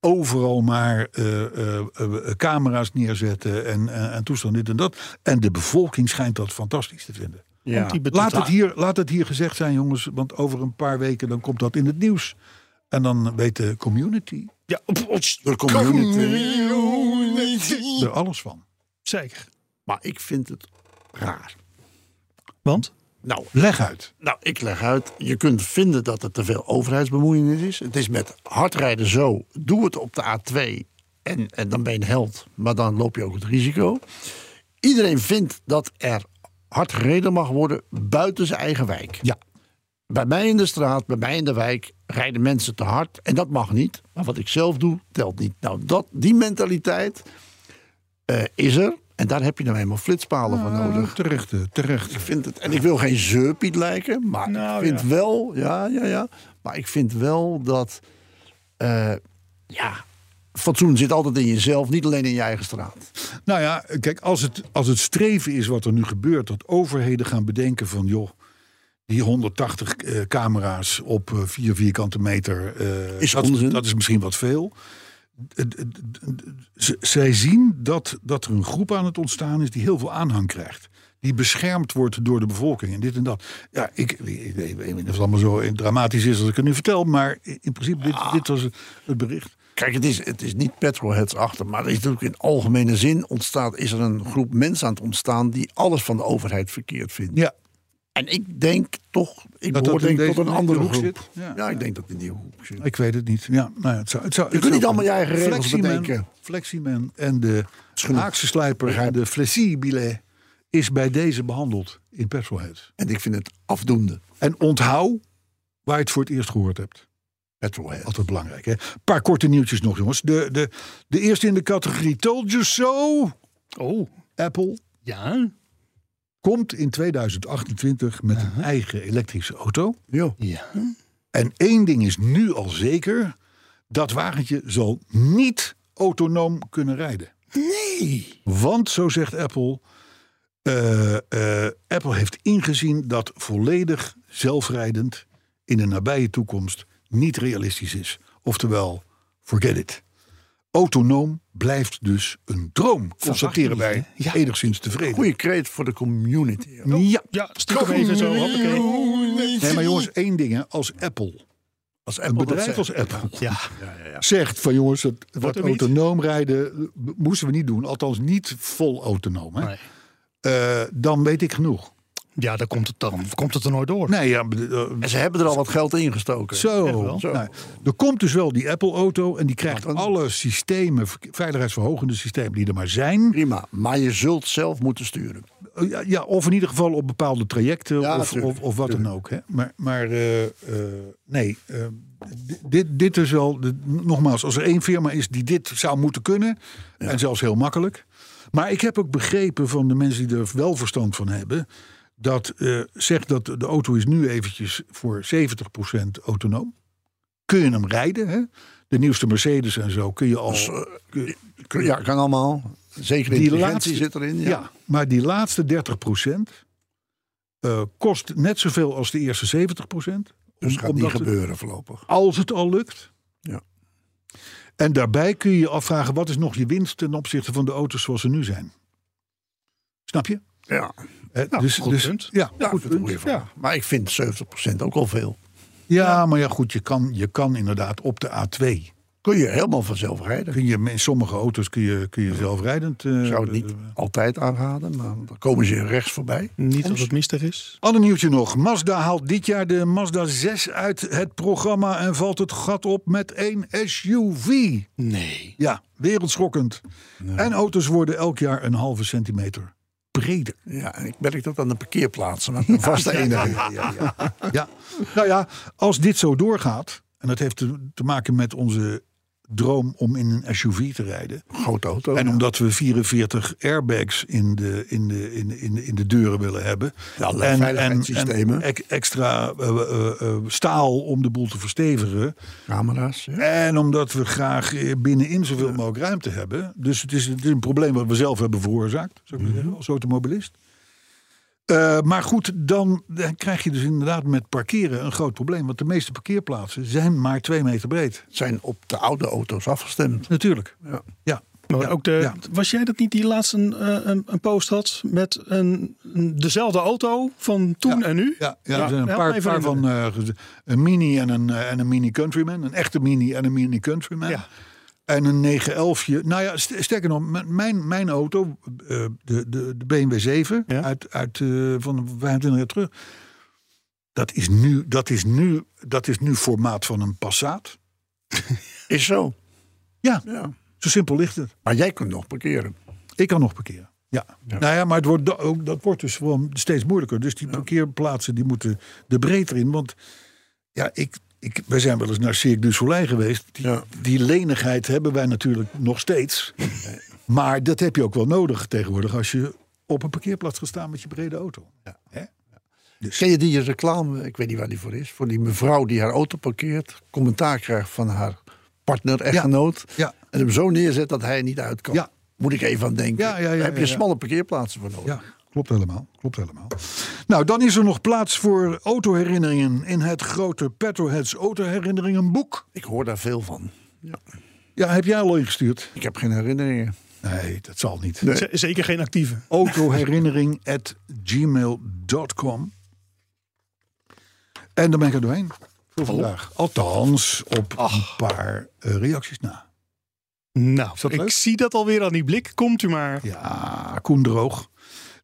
overal maar eh, eh, eh, camera's neerzetten en, en toestand dit en dat. En de bevolking schijnt dat fantastisch te vinden.
Ja.
Laat het, hier, laat het hier gezegd zijn, jongens. Want over een paar weken dan komt dat in het nieuws. En dan weet de community
Ja,
De community.
er alles van.
zeker.
Maar ik vind het raar.
Want?
Nou,
Leg uit.
nou, ik leg uit. Je kunt vinden dat er te veel overheidsbemoeienis is. Het is met hardrijden zo. Doe het op de A2 en, en dan ben je een held. Maar dan loop je ook het risico. Iedereen vindt dat er hard gereden mag worden buiten zijn eigen wijk.
Ja.
Bij mij in de straat, bij mij in de wijk rijden mensen te hard. En dat mag niet. Maar wat ik zelf doe, telt niet. Nou, dat, die mentaliteit eh, is er. En daar heb je nou eenmaal flitspalen voor nodig.
Ah, terecht, terecht.
Ik vind het, en ik wil geen zeurpiet lijken, maar
Nou,
ik vind
ja.
wel, ja, ja, ja. Maar ik vind wel dat, eh, ja, fatsoen zit altijd in jezelf, niet alleen in je eigen straat.
Nou ja, kijk, als het, als het streven is wat er nu gebeurt, dat overheden gaan bedenken van joh, die 180 eh, camera's op eh, 4 vierkante meter,
Is
dat, dat is misschien wat veel. Zij zien dat, dat er een groep aan het ontstaan is die heel veel aanhang krijgt. Die beschermd wordt door de bevolking en dit en dat. Ja, ik, ik, ik weet niet of het allemaal zo dramatisch is als ik het nu vertel, maar in principe, dit, dit was het- het bericht.
Kijk, het is, het is niet petrolheads achter, maar er is natuurlijk in algemene zin ontstaat, is er een groep mensen aan het ontstaan die alles van de overheid verkeerd vindt.
Ja,
En ik denk toch, ik
Dat
behoor
dat
denk ik tot een andere
hoek
groep.
zit? Ja.
Ja. ik denk dat in die hoek zit.
Ik weet het niet. Ja, nou ja, het zou, het zou,
Je
het
kunt niet allemaal je eigen regels
Fleximan,
bedenken.
Fleximan en de. Haakse slijper,
Begrijp.
de Flexibile, is bij deze behandeld in Petrolheads.
En ik vind het afdoende.
En onthoud waar je het voor het eerst gehoord hebt.
Petrolhead.
Altijd belangrijk. Een paar korte nieuwtjes nog, jongens. De, de, de eerste in de categorie Told You So.
Oh,
Apple
ja.
Komt in 2028 met een eigen elektrische auto.
Jo.
Ja.
En één ding is nu al zeker. Dat wagentje zal niet autonoom kunnen rijden.
Nee.
Want, zo zegt Apple, eh, eh, Apple heeft ingezien dat volledig zelfrijdend in de nabije toekomst niet realistisch is. Oftewel, forget it. Autonoom blijft dus een droom, constateren wij?
Ja.
enigszins tevreden.
Goeie kreet voor de community.
Ja,
Ja, stiekem even zo. Hoppakee.
nee, maar jongens, één ding. Hè. Als Apple,
Als
een bedrijf als. Apple,
Ja. <laughs>
zegt van jongens, dat,
niet.
autonoom rijden moesten we niet doen. Althans niet vol autonoom. Hè.
Nee.
Eh, dan weet ik genoeg.
Ja, dan komt het, dan komt het er nooit door.
Nee, ja, eh,
En ze hebben er al wat geld in gestoken.
Zo.
Zo.
Nou, er komt dus wel die Apple-auto en die krijgt alle systemen, veiligheidsverhogende systemen die er maar zijn.
Prima, maar je zult zelf moeten sturen.
Ja, ja, of in ieder geval op bepaalde trajecten
Ja,
of, of, of wat dan ook. Hè. Maar, maar eh, eh, nee, eh, di- dit, dit is wel, de- nogmaals, als er één firma is die dit zou moeten kunnen, en zelfs heel makkelijk. Maar ik heb ook begrepen van de mensen die er wel verstand van hebben, dat eh, zegt dat de auto is nu eventjes voor 70% autonoom. Kun je hem rijden, hè? De nieuwste Mercedes en zo kun je al. kun- kun-
Ja, kan allemaal. Zeker
Die laatste-
zit erin.
ja.
Ja.
maar die laatste 30% eh, kost net zoveel als de eerste 70%.
Dus
Om-
gaat niet
het-
gebeuren voorlopig.
als het al lukt.
Ja.
En daarbij kun je je afvragen: wat is nog je winst ten opzichte van de auto's zoals ze nu zijn? Snap je?
Ja,
Eh,
Nou, goed punt.
Ja,
ja
goed punt.
vraag. Maar ik vind 70% ook al veel.
Ja, maar ja, goed, je kan, je kan inderdaad op de A2.
Kun je helemaal vanzelf rijden.
Kun je, in sommige auto's kun je, kun je zelfrijdend. eh,
Ik zou het niet altijd aanraden, maar dan komen ze rechts voorbij.
Niet als het mistig is.
Ander nieuwtje nog. Mazda haalt dit jaar de Mazda 6 uit het programma en valt het gat op met een SUV.
Nee.
Ja, wereldschokkend. En auto's worden elk jaar een halve centimeter breder.
Ja, en ik merk dat aan de parkeerplaatsen. Maar een vaste eenheid.
Ja, ja, ja. ja. Nou ja, als dit zo doorgaat, en dat heeft te, te maken met onze droom om in een SUV te rijden.
Grote auto.
En omdat we 44 airbags in de, in de, in de, in de, in de deuren willen hebben.
Ja, veiligheidssystemen.
en extra eh, eh, eh, staal om de boel te verstevigen.
Camera's. Ja.
En omdat we graag binnenin zoveel mogelijk ruimte hebben. Dus het is, het is een probleem wat we zelf hebben veroorzaakt, zou ik maar zeggen, als automobilist. Eh, maar goed, dan, dan krijg je dus inderdaad met parkeren een groot probleem. Want de meeste parkeerplaatsen zijn maar twee meter breed.
Zijn op de oude auto's afgestemd.
Natuurlijk.
Ja.
Ja.
Maar
Ja,
ook de,
ja.
Was jij dat niet die laatst een, eh, een, een post had met een, een- dezelfde auto van toen
Ja.
en nu?
Ja, ja,
Ja,
er zijn een paar, paar van eh, een mini en een, en een mini countryman. Een echte mini en een mini countryman.
Ja.
En een 911. Nou ja, st- sterker nog, mijn, mijn auto, eh, de, de, de BMW 7
Ja.
uit, uit eh, van 25 jaar terug. Dat is, nu, dat, is nu, dat is nu formaat van een Passat. <laughs>
Is zo.
Ja,
Ja.
zo simpel ligt het.
Maar jij kunt nog parkeren.
Ik kan nog parkeren. Ja. Nou ja, maar het wordt, dat wordt dus gewoon steeds moeilijker. Dus die parkeerplaatsen die moeten de breedte in. Want ja, ik, ik, wij zijn wel eens naar Cirque du Soleil geweest. Die,
Ja.
die lenigheid hebben wij natuurlijk nog steeds. maar dat heb je ook wel nodig tegenwoordig als je op een parkeerplaats gaat staan met je brede auto. Hè? Dus,
Ken je die reclame, ik weet niet waar die voor is, voor die mevrouw die haar auto parkeert, commentaar krijgt van haar partner, echtgenoot,
ja,
en hem zo neerzet dat hij niet uit kan.
Ja.
Moet ik even aan denken.
Ja, ja, ja,
Daar heb je
ja, ja.
smalle parkeerplaatsen voor nodig.
Klopt helemaal. Klopt helemaal. Nou, dan is er nog plaats voor autoherinneringen in het grote Petroheads autoherinneringenboek.
Ik hoor daar veel van. Ja.
Ja, heb jij al ingestuurd?
Ik heb geen herinneringen.
Nee, dat zal niet.
Z- Zeker geen actieve.
autoherinnering <laughs> at gmail.com. En dan ben ik er doorheen voor vandaag. Althans, op een paar eh, reacties na.
Nou, ik zie dat alweer aan die blik. Komt u maar.
Ja, Koen Droog.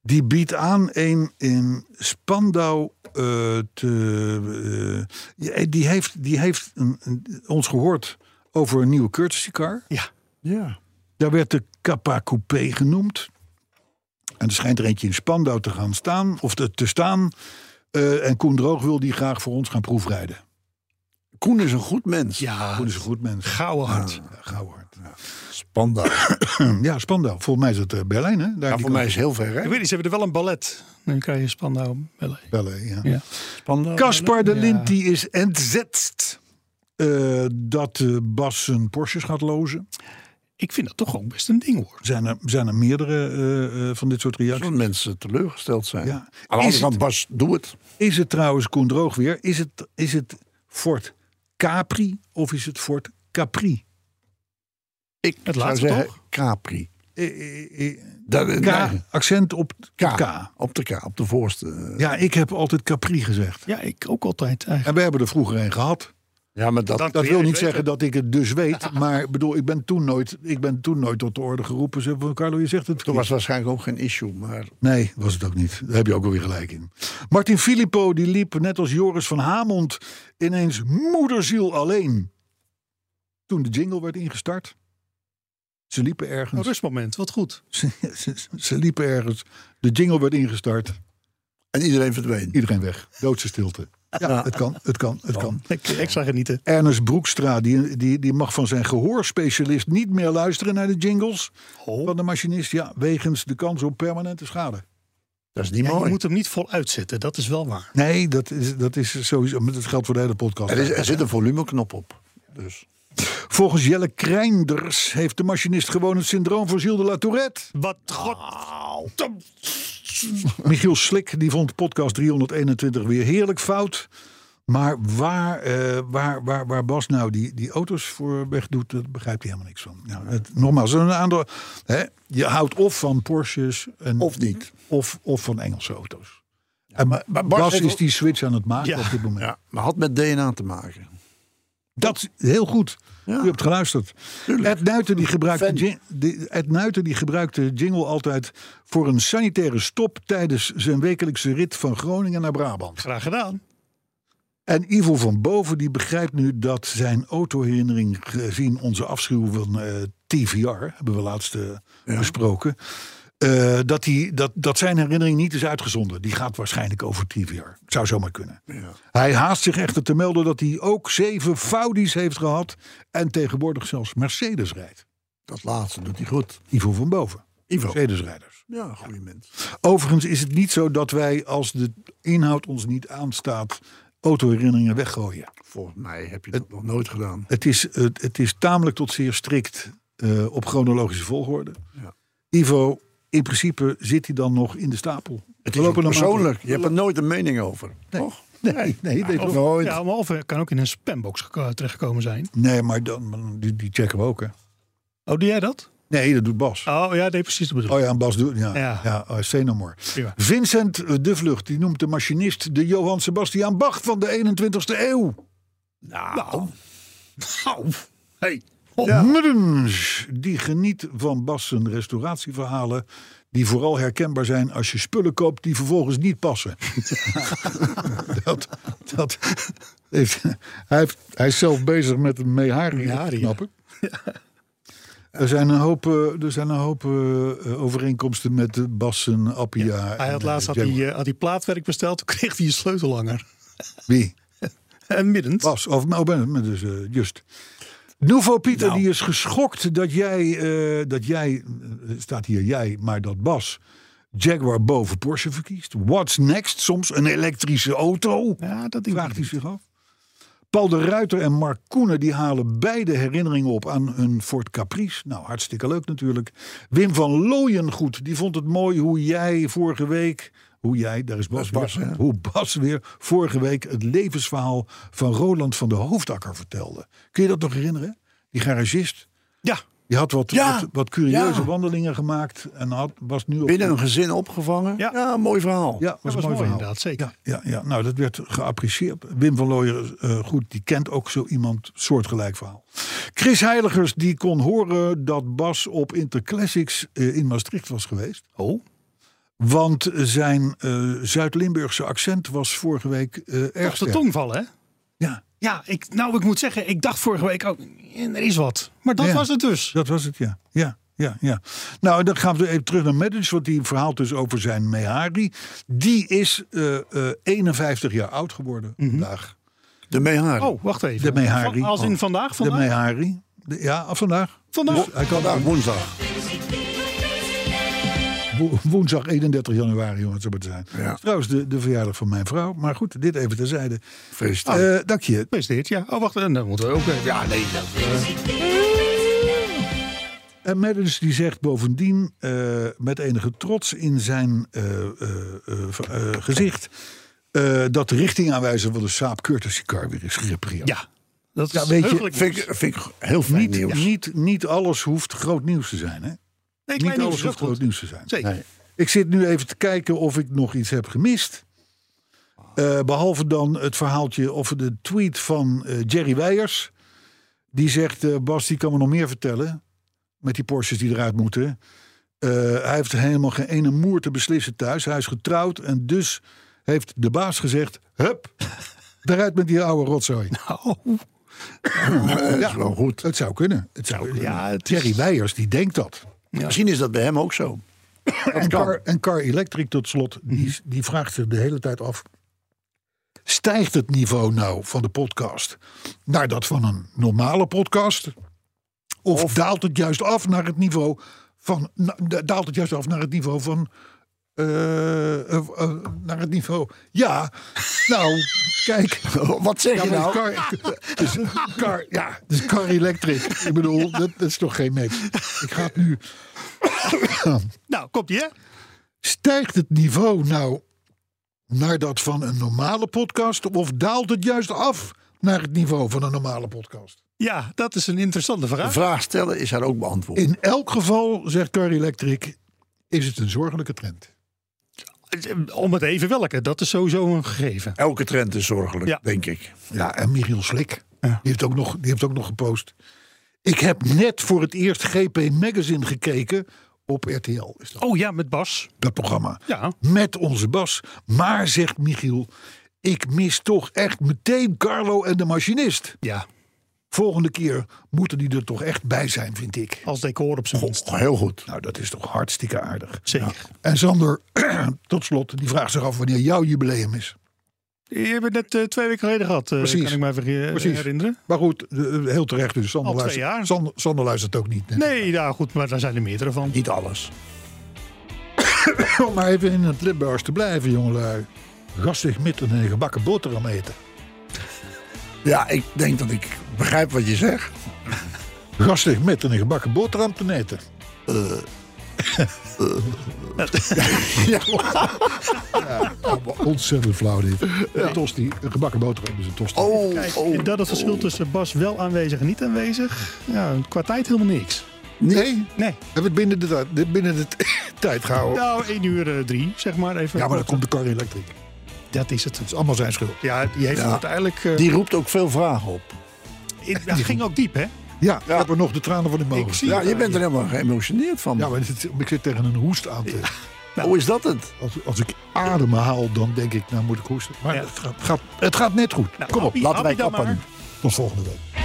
Die biedt aan een in Spandau eh, te... eh, ja, die heeft, die heeft een- een- ons gehoord over een nieuwe courtesy car.
Ja.
Ja.
Daar werd de Kappa Coupé genoemd. En er schijnt er eentje in Spandau te gaan staan, of te, te staan. Eh, en Koen Droog wil die graag voor ons gaan proefrijden.
Koen is een goed mens.
Ja,
Koen is een goed mens.
gouden hart.
Ja, gauw hard.
Spandau. <coughs>
Ja, Spandau. Volgens mij is het eh, Berlijn, hè? Daar
Ja, voor mij is heel ver,
Ik
hè?
weet niet, ze hebben er wel een ballet. Dan kan je Spandau bellen.
Berlijn, ja.
Ja.
Spandau.
Caspar de
Ja.
Lind die is entzetst eh, dat eh, Bas zijn Porsches gaat lozen.
Ik vind dat toch ook best een ding hoor.
Zijn er, zijn er meerdere eh, eh, van dit soort reacties?
Dat mensen teleurgesteld zijn.
Ja.
Aan de andere kant, Bas, doe het.
Is het trouwens, Koen Droog weer, is het, is het Ford Capri of is het Ford Capri?
Ik
Het
zou
laatste
zeggen
toch?
Capri.
Eh, eh, eh,
Dat,
K,
nee,
accent op
K.
K.
Op de K, op de voorste.
Ja, ik heb altijd Capri gezegd.
Ja, ik ook altijd eigenlijk.
En we hebben er vroeger een gehad.
Ja, maar dat,
Dat wil niet
het
zeggen dat ik het dus weet. <laughs> Maar ik bedoel, ik ben toen nooit, ik ben toen nooit tot de orde geroepen. Zeg van, Carlo, je zegt het
dat was waarschijnlijk ook geen issue. Maar
Nee, was het ook niet. Daar heb je ook alweer gelijk in. Martin Filippo die liep net als Joris van Hamond ineens moederziel alleen. Toen de jingle werd ingestart. Ze liepen
Een
ergens.
rustmoment, wat goed.
Ze, ze, ze liepen ergens. De jingle werd ingestart.
en iedereen verdween.
Iedereen weg. Doodse stilte. Ja, het kan, het kan, het kan.
Lekker extra genieten.
Ernest Broekstra die, die, die mag van zijn gehoorspecialist niet meer luisteren naar de jingles
Oh.
van de machinist. Ja, wegens de kans op permanente schade.
Dat is niet
Ja, je
mooi.
moet hem niet vol uitzetten, dat is wel waar.
Nee, dat is, dat is sowieso. Maar dat geldt voor de hele podcast.
Er, is, er zit een volumeknop op. Dus.
Volgens Jelle Krijnders heeft de machinist gewoon het syndroom van Gilles de la Tourette.
Wat god.
Michiel Slik die vond podcast 321 weer heerlijk fout. Maar waar, eh, waar, waar, waar Bas nou die, die auto's voor wegdoet, dat begrijpt hij helemaal niks van. Nou, het, nogmaals, een aantal, hè, je houdt of van Porsches en,
Of niet.
of, of van Engelse auto's. en
maar- maar Bas
is
ook-
die switch aan het maken
Ja.
op dit moment.
Ja, maar had met DNA te maken.
Dat is heel goed.
Ja.
U hebt geluisterd. Ed Nuiten, die gebruikte, die- Ed Nuiten die gebruikte jingle altijd voor een sanitaire stop tijdens zijn wekelijkse rit van Groningen naar Brabant.
Graag gedaan.
En Ivo van Boven die begrijpt nu dat zijn autoherinnering gezien onze afschuw van eh, TVR, hebben we laatst eh, besproken. Eh, dat, die, dat, dat zijn herinnering niet is uitgezonden. Die gaat waarschijnlijk over TVR. Zou zomaar kunnen. Hij haast zich echter te melden dat hij ook zeven Faudi's heeft gehad. En tegenwoordig zelfs Mercedes rijdt.
Dat laatste doet hij goed.
Ivo van Boven.
Ivo.
Mercedes-rijders.
Ja, goede mens.
Overigens is het niet zo dat wij, als de inhoud ons niet aanstaat, autoherinneringen weggooien.
Volgens mij heb je dat nog nooit gedaan.
Het is, het, het is tamelijk tot zeer strikt eh, op chronologische volgorde.
Ja.
Ivo, in principe zit hij dan nog in de stapel.
Het
We
is
lopen
persoonlijk. Je hebt er nooit een mening over. Toch?
Nee, nee, dit
Of,
nooit.
ja, maar of het kan ook in een spambox geko- terechtgekomen zijn.
nee maar dan, die, die checken we ook, hè?
Oh, doe jij dat?
Nee, dat doet Bas.
Oh ja, nee, precies. Dat bedoel
Oh ja, en Bas doet. Ja, ja.
Ja.
oh, say no more.
Prima.
Vincent de Vlucht, die noemt de machinist de Johann Sebastian Bach van de 21ste eeuw.
Nou. Nou. Hey.
Muddens, die geniet van Bas' zijn restauratieverhalen. Die vooral herkenbaar zijn als je spullen koopt die vervolgens niet passen. <laughs> dat, dat heeft, hij, heeft, hij is zelf bezig met een Mehari
ja. <laughs>
Er zijn een hoop, eh, er zijn een hoop eh, overeenkomsten met Bassen, Appia.
Hij
en,
had
eh,
laatst had hij, had hij plaatwerk besteld. Toen kreeg hij een sleutelhanger.
Wie? <laughs>
En middend.
Bas, of nou, ben- dus, just. Nouveau Pieter,
Nou.
die is geschokt dat jij, eh, dat jij, eh, staat hier jij, maar dat Bas Jaguar boven Porsche verkiest. What's next? Soms een elektrische auto?
Ja, dat
Vraagt hij zich af. Paul de Ruiter en Mark Koenen die halen beide herinneringen op aan hun Ford Caprice. Nou, hartstikke leuk natuurlijk. Wim van Looyengoed, die vond het mooi hoe jij vorige week... Hoe jij, daar is Bas,
Bas,
weer, hoe Bas weer vorige week het levensverhaal van Roland van de Hoofdakker vertelde. Kun je dat nog herinneren? Die garagist,
Ja,
die had wat,
Ja,
wat, wat curieuze
ja.
wandelingen gemaakt en had, was nu op...
Binnen een gezin opgevangen.
Ja.
Ja, mooi verhaal.
Ja, was,
was
een mooi verhaal.
inderdaad, zeker.
Ja, ja, ja, nou dat werd geapprecieerd. Wim van Looyen, eh, goed, die kent ook zo iemand, soortgelijk verhaal. Chris Heiligers, die kon horen dat Bas op Interclassics eh, in Maastricht was geweest.
Oh.
Want zijn eh, Zuid-Limburgse accent was vorige week eh erg
Echt de tong vallen, hè?
Ja,
Ja, ik, nou, ik moet zeggen, ik dacht vorige week ook, er is wat. Maar dat
Ja.
was het dus.
dat was het, ja. Ja, ja, ja. Nou, dan gaan we even terug naar Maddox, want die verhaalt dus over zijn Mehari. Die is eh, eh, 51 jaar oud geworden vandaag.
De Mehari.
Oh, wacht even.
De Mehari.
Van- Als in
Oh.
vandaag?
De
vandaag?
Mehari. De- ja, vandaag.
Vandaag?
Dus hij kan
Vandaag woensdag.
Wo- woensdag 31 januari, om het zo maar te zijn.
Ja.
Trouwens, de, de verjaardag van mijn vrouw. Maar goed, dit even terzijde.
Gefeliciteerd.
Eh dank je.
Gefeliciteerd, ja. Oh, wacht, dan moeten we ook... even- Ja, nee, dat... eh,
En Maddens die zegt bovendien eh, met enige trots in zijn eh, eh, eh, eh, gezicht... eh, dat de richtingaanwijzer van de Saab Courtesy Car weer is gerepareerd.
ja, dat is
Ja, weet je,
vind, ik, vind ik heel fijn
Niet,
nieuws.
niet, niet alles hoeft groot nieuws te zijn. Hè?
Nee,
Niet alles hoeft groot nieuws te zijn.
Zeker.
Nee.
Ik zit nu even te kijken of ik nog iets heb gemist. Eh, behalve dan het verhaaltje of de tweet van eh, Jerry Weijers. Die zegt, eh, Bas, die kan me nog meer vertellen. Met die Porsches die eruit moeten. Eh, hij heeft helemaal geen ene moer te beslissen thuis. Hij is getrouwd en dus heeft de baas gezegd... Hup, <laughs> eruit met die oude rotzooi.
Oh,
Dat is wel goed.
Het zou kunnen. Het zou,
ja, het is-
Jerry Weijers, die denkt dat.
Misschien is dat bij hem ook zo. <coughs>
En Car, en Car Electric tot slot, die, die vraagt zich de hele tijd af... stijgt het niveau nou van de podcast naar dat van een normale podcast? Of, daalt het juist af naar het niveau van... na- daalt het juist af naar het niveau van... eh, eh, naar het niveau... Ja, nou, kijk... <laughs>
Wat zeg
Ja,
je nou?
Car, dus car, ja, dus car electric. Ik bedoel, dat, dat is toch geen niks. Ik ga het nu... <coughs>
nou, komt ie, hè?
Stijgt het niveau nou naar dat van een normale podcast? Of daalt het juist af naar het niveau van een normale podcast?
Ja, dat is een interessante
De
vraag.
vraag stellen is haar ook beantwoord.
In elk geval, zegt Car Electric, is het een zorgelijke trend.
Om het even welke, dat is sowieso een gegeven.
Elke trend is zorgelijk,
Ja.
denk ik.
Ja, en Michiel Slik,
Ja.
die, heeft ook nog, die heeft ook nog gepost. Ik heb net voor het eerst GP Magazine gekeken op RTL. Is dat,
Oh ja, met Bas.
dat programma.
Ja.
Met onze Bas. Maar, zegt Michiel, ik mis toch echt meteen Carlo en de machinist.
Ja,
Volgende keer moeten die er toch echt bij zijn, vind ik.
als decor op zijn minst.
Heel goed.
Nou, dat is toch hartstikke aardig.
Zeker.
En Sander, <clears throat> tot slot, die vraagt zich af wanneer jouw jubileum is.
Je hebt het net eh, twee weken geleden gehad, eh,
Precies.
kan ik me even
Precies.
herinneren.
Maar goed, eh, heel terecht. Dus Sander,
Al
luistert,
jaar.
Sander, Sander luistert ook niet.
Nee, ja, goed, maar daar zijn er meerdere van.
Niet alles. <coughs>
Om maar even in het Limburgs te blijven, jongelui. Gastig mitten in een gebakken boterham eten.
Ja, ik denk dat ik begrijp wat je zegt.
Gastig in een gebakken boterham te eten. Ontzettend flauw dit. Een tosti, een gebakken boterham is een tosti.
Oh,
Kijk,
oh.
en dat het verschil tussen Bas wel aanwezig en niet aanwezig. Ja, qua tijd helemaal niks.
Nee,
Nee.
hebben we het binnen de, tijd- binnen de <laughs> tijd gehouden.
Nou, 1 uur 3, zeg maar even.
Ja, maar dan komt de car elektrisch.
Dat is het.
Het is allemaal zijn schuld.
Ja, die heeft
Ja.
uiteindelijk... eh,
Die roept ook veel vragen op.
in- dat ging ook diep, hè?
Ja, ik heb er nog de tranen van in mijn ogen.
Ja, je bent er helemaal geëmotioneerd van.
Ja, maar het- ik zit tegen een hoest aan te...
Hoe is dat het?
Als, als ik adem haal, dan denk ik, nou moet ik hoesten. Maar
Ja.
het, gaat, het gaat net goed.
Nou,
Kom op,
happy-
laten wij
happy
kappen.
tot volgende week.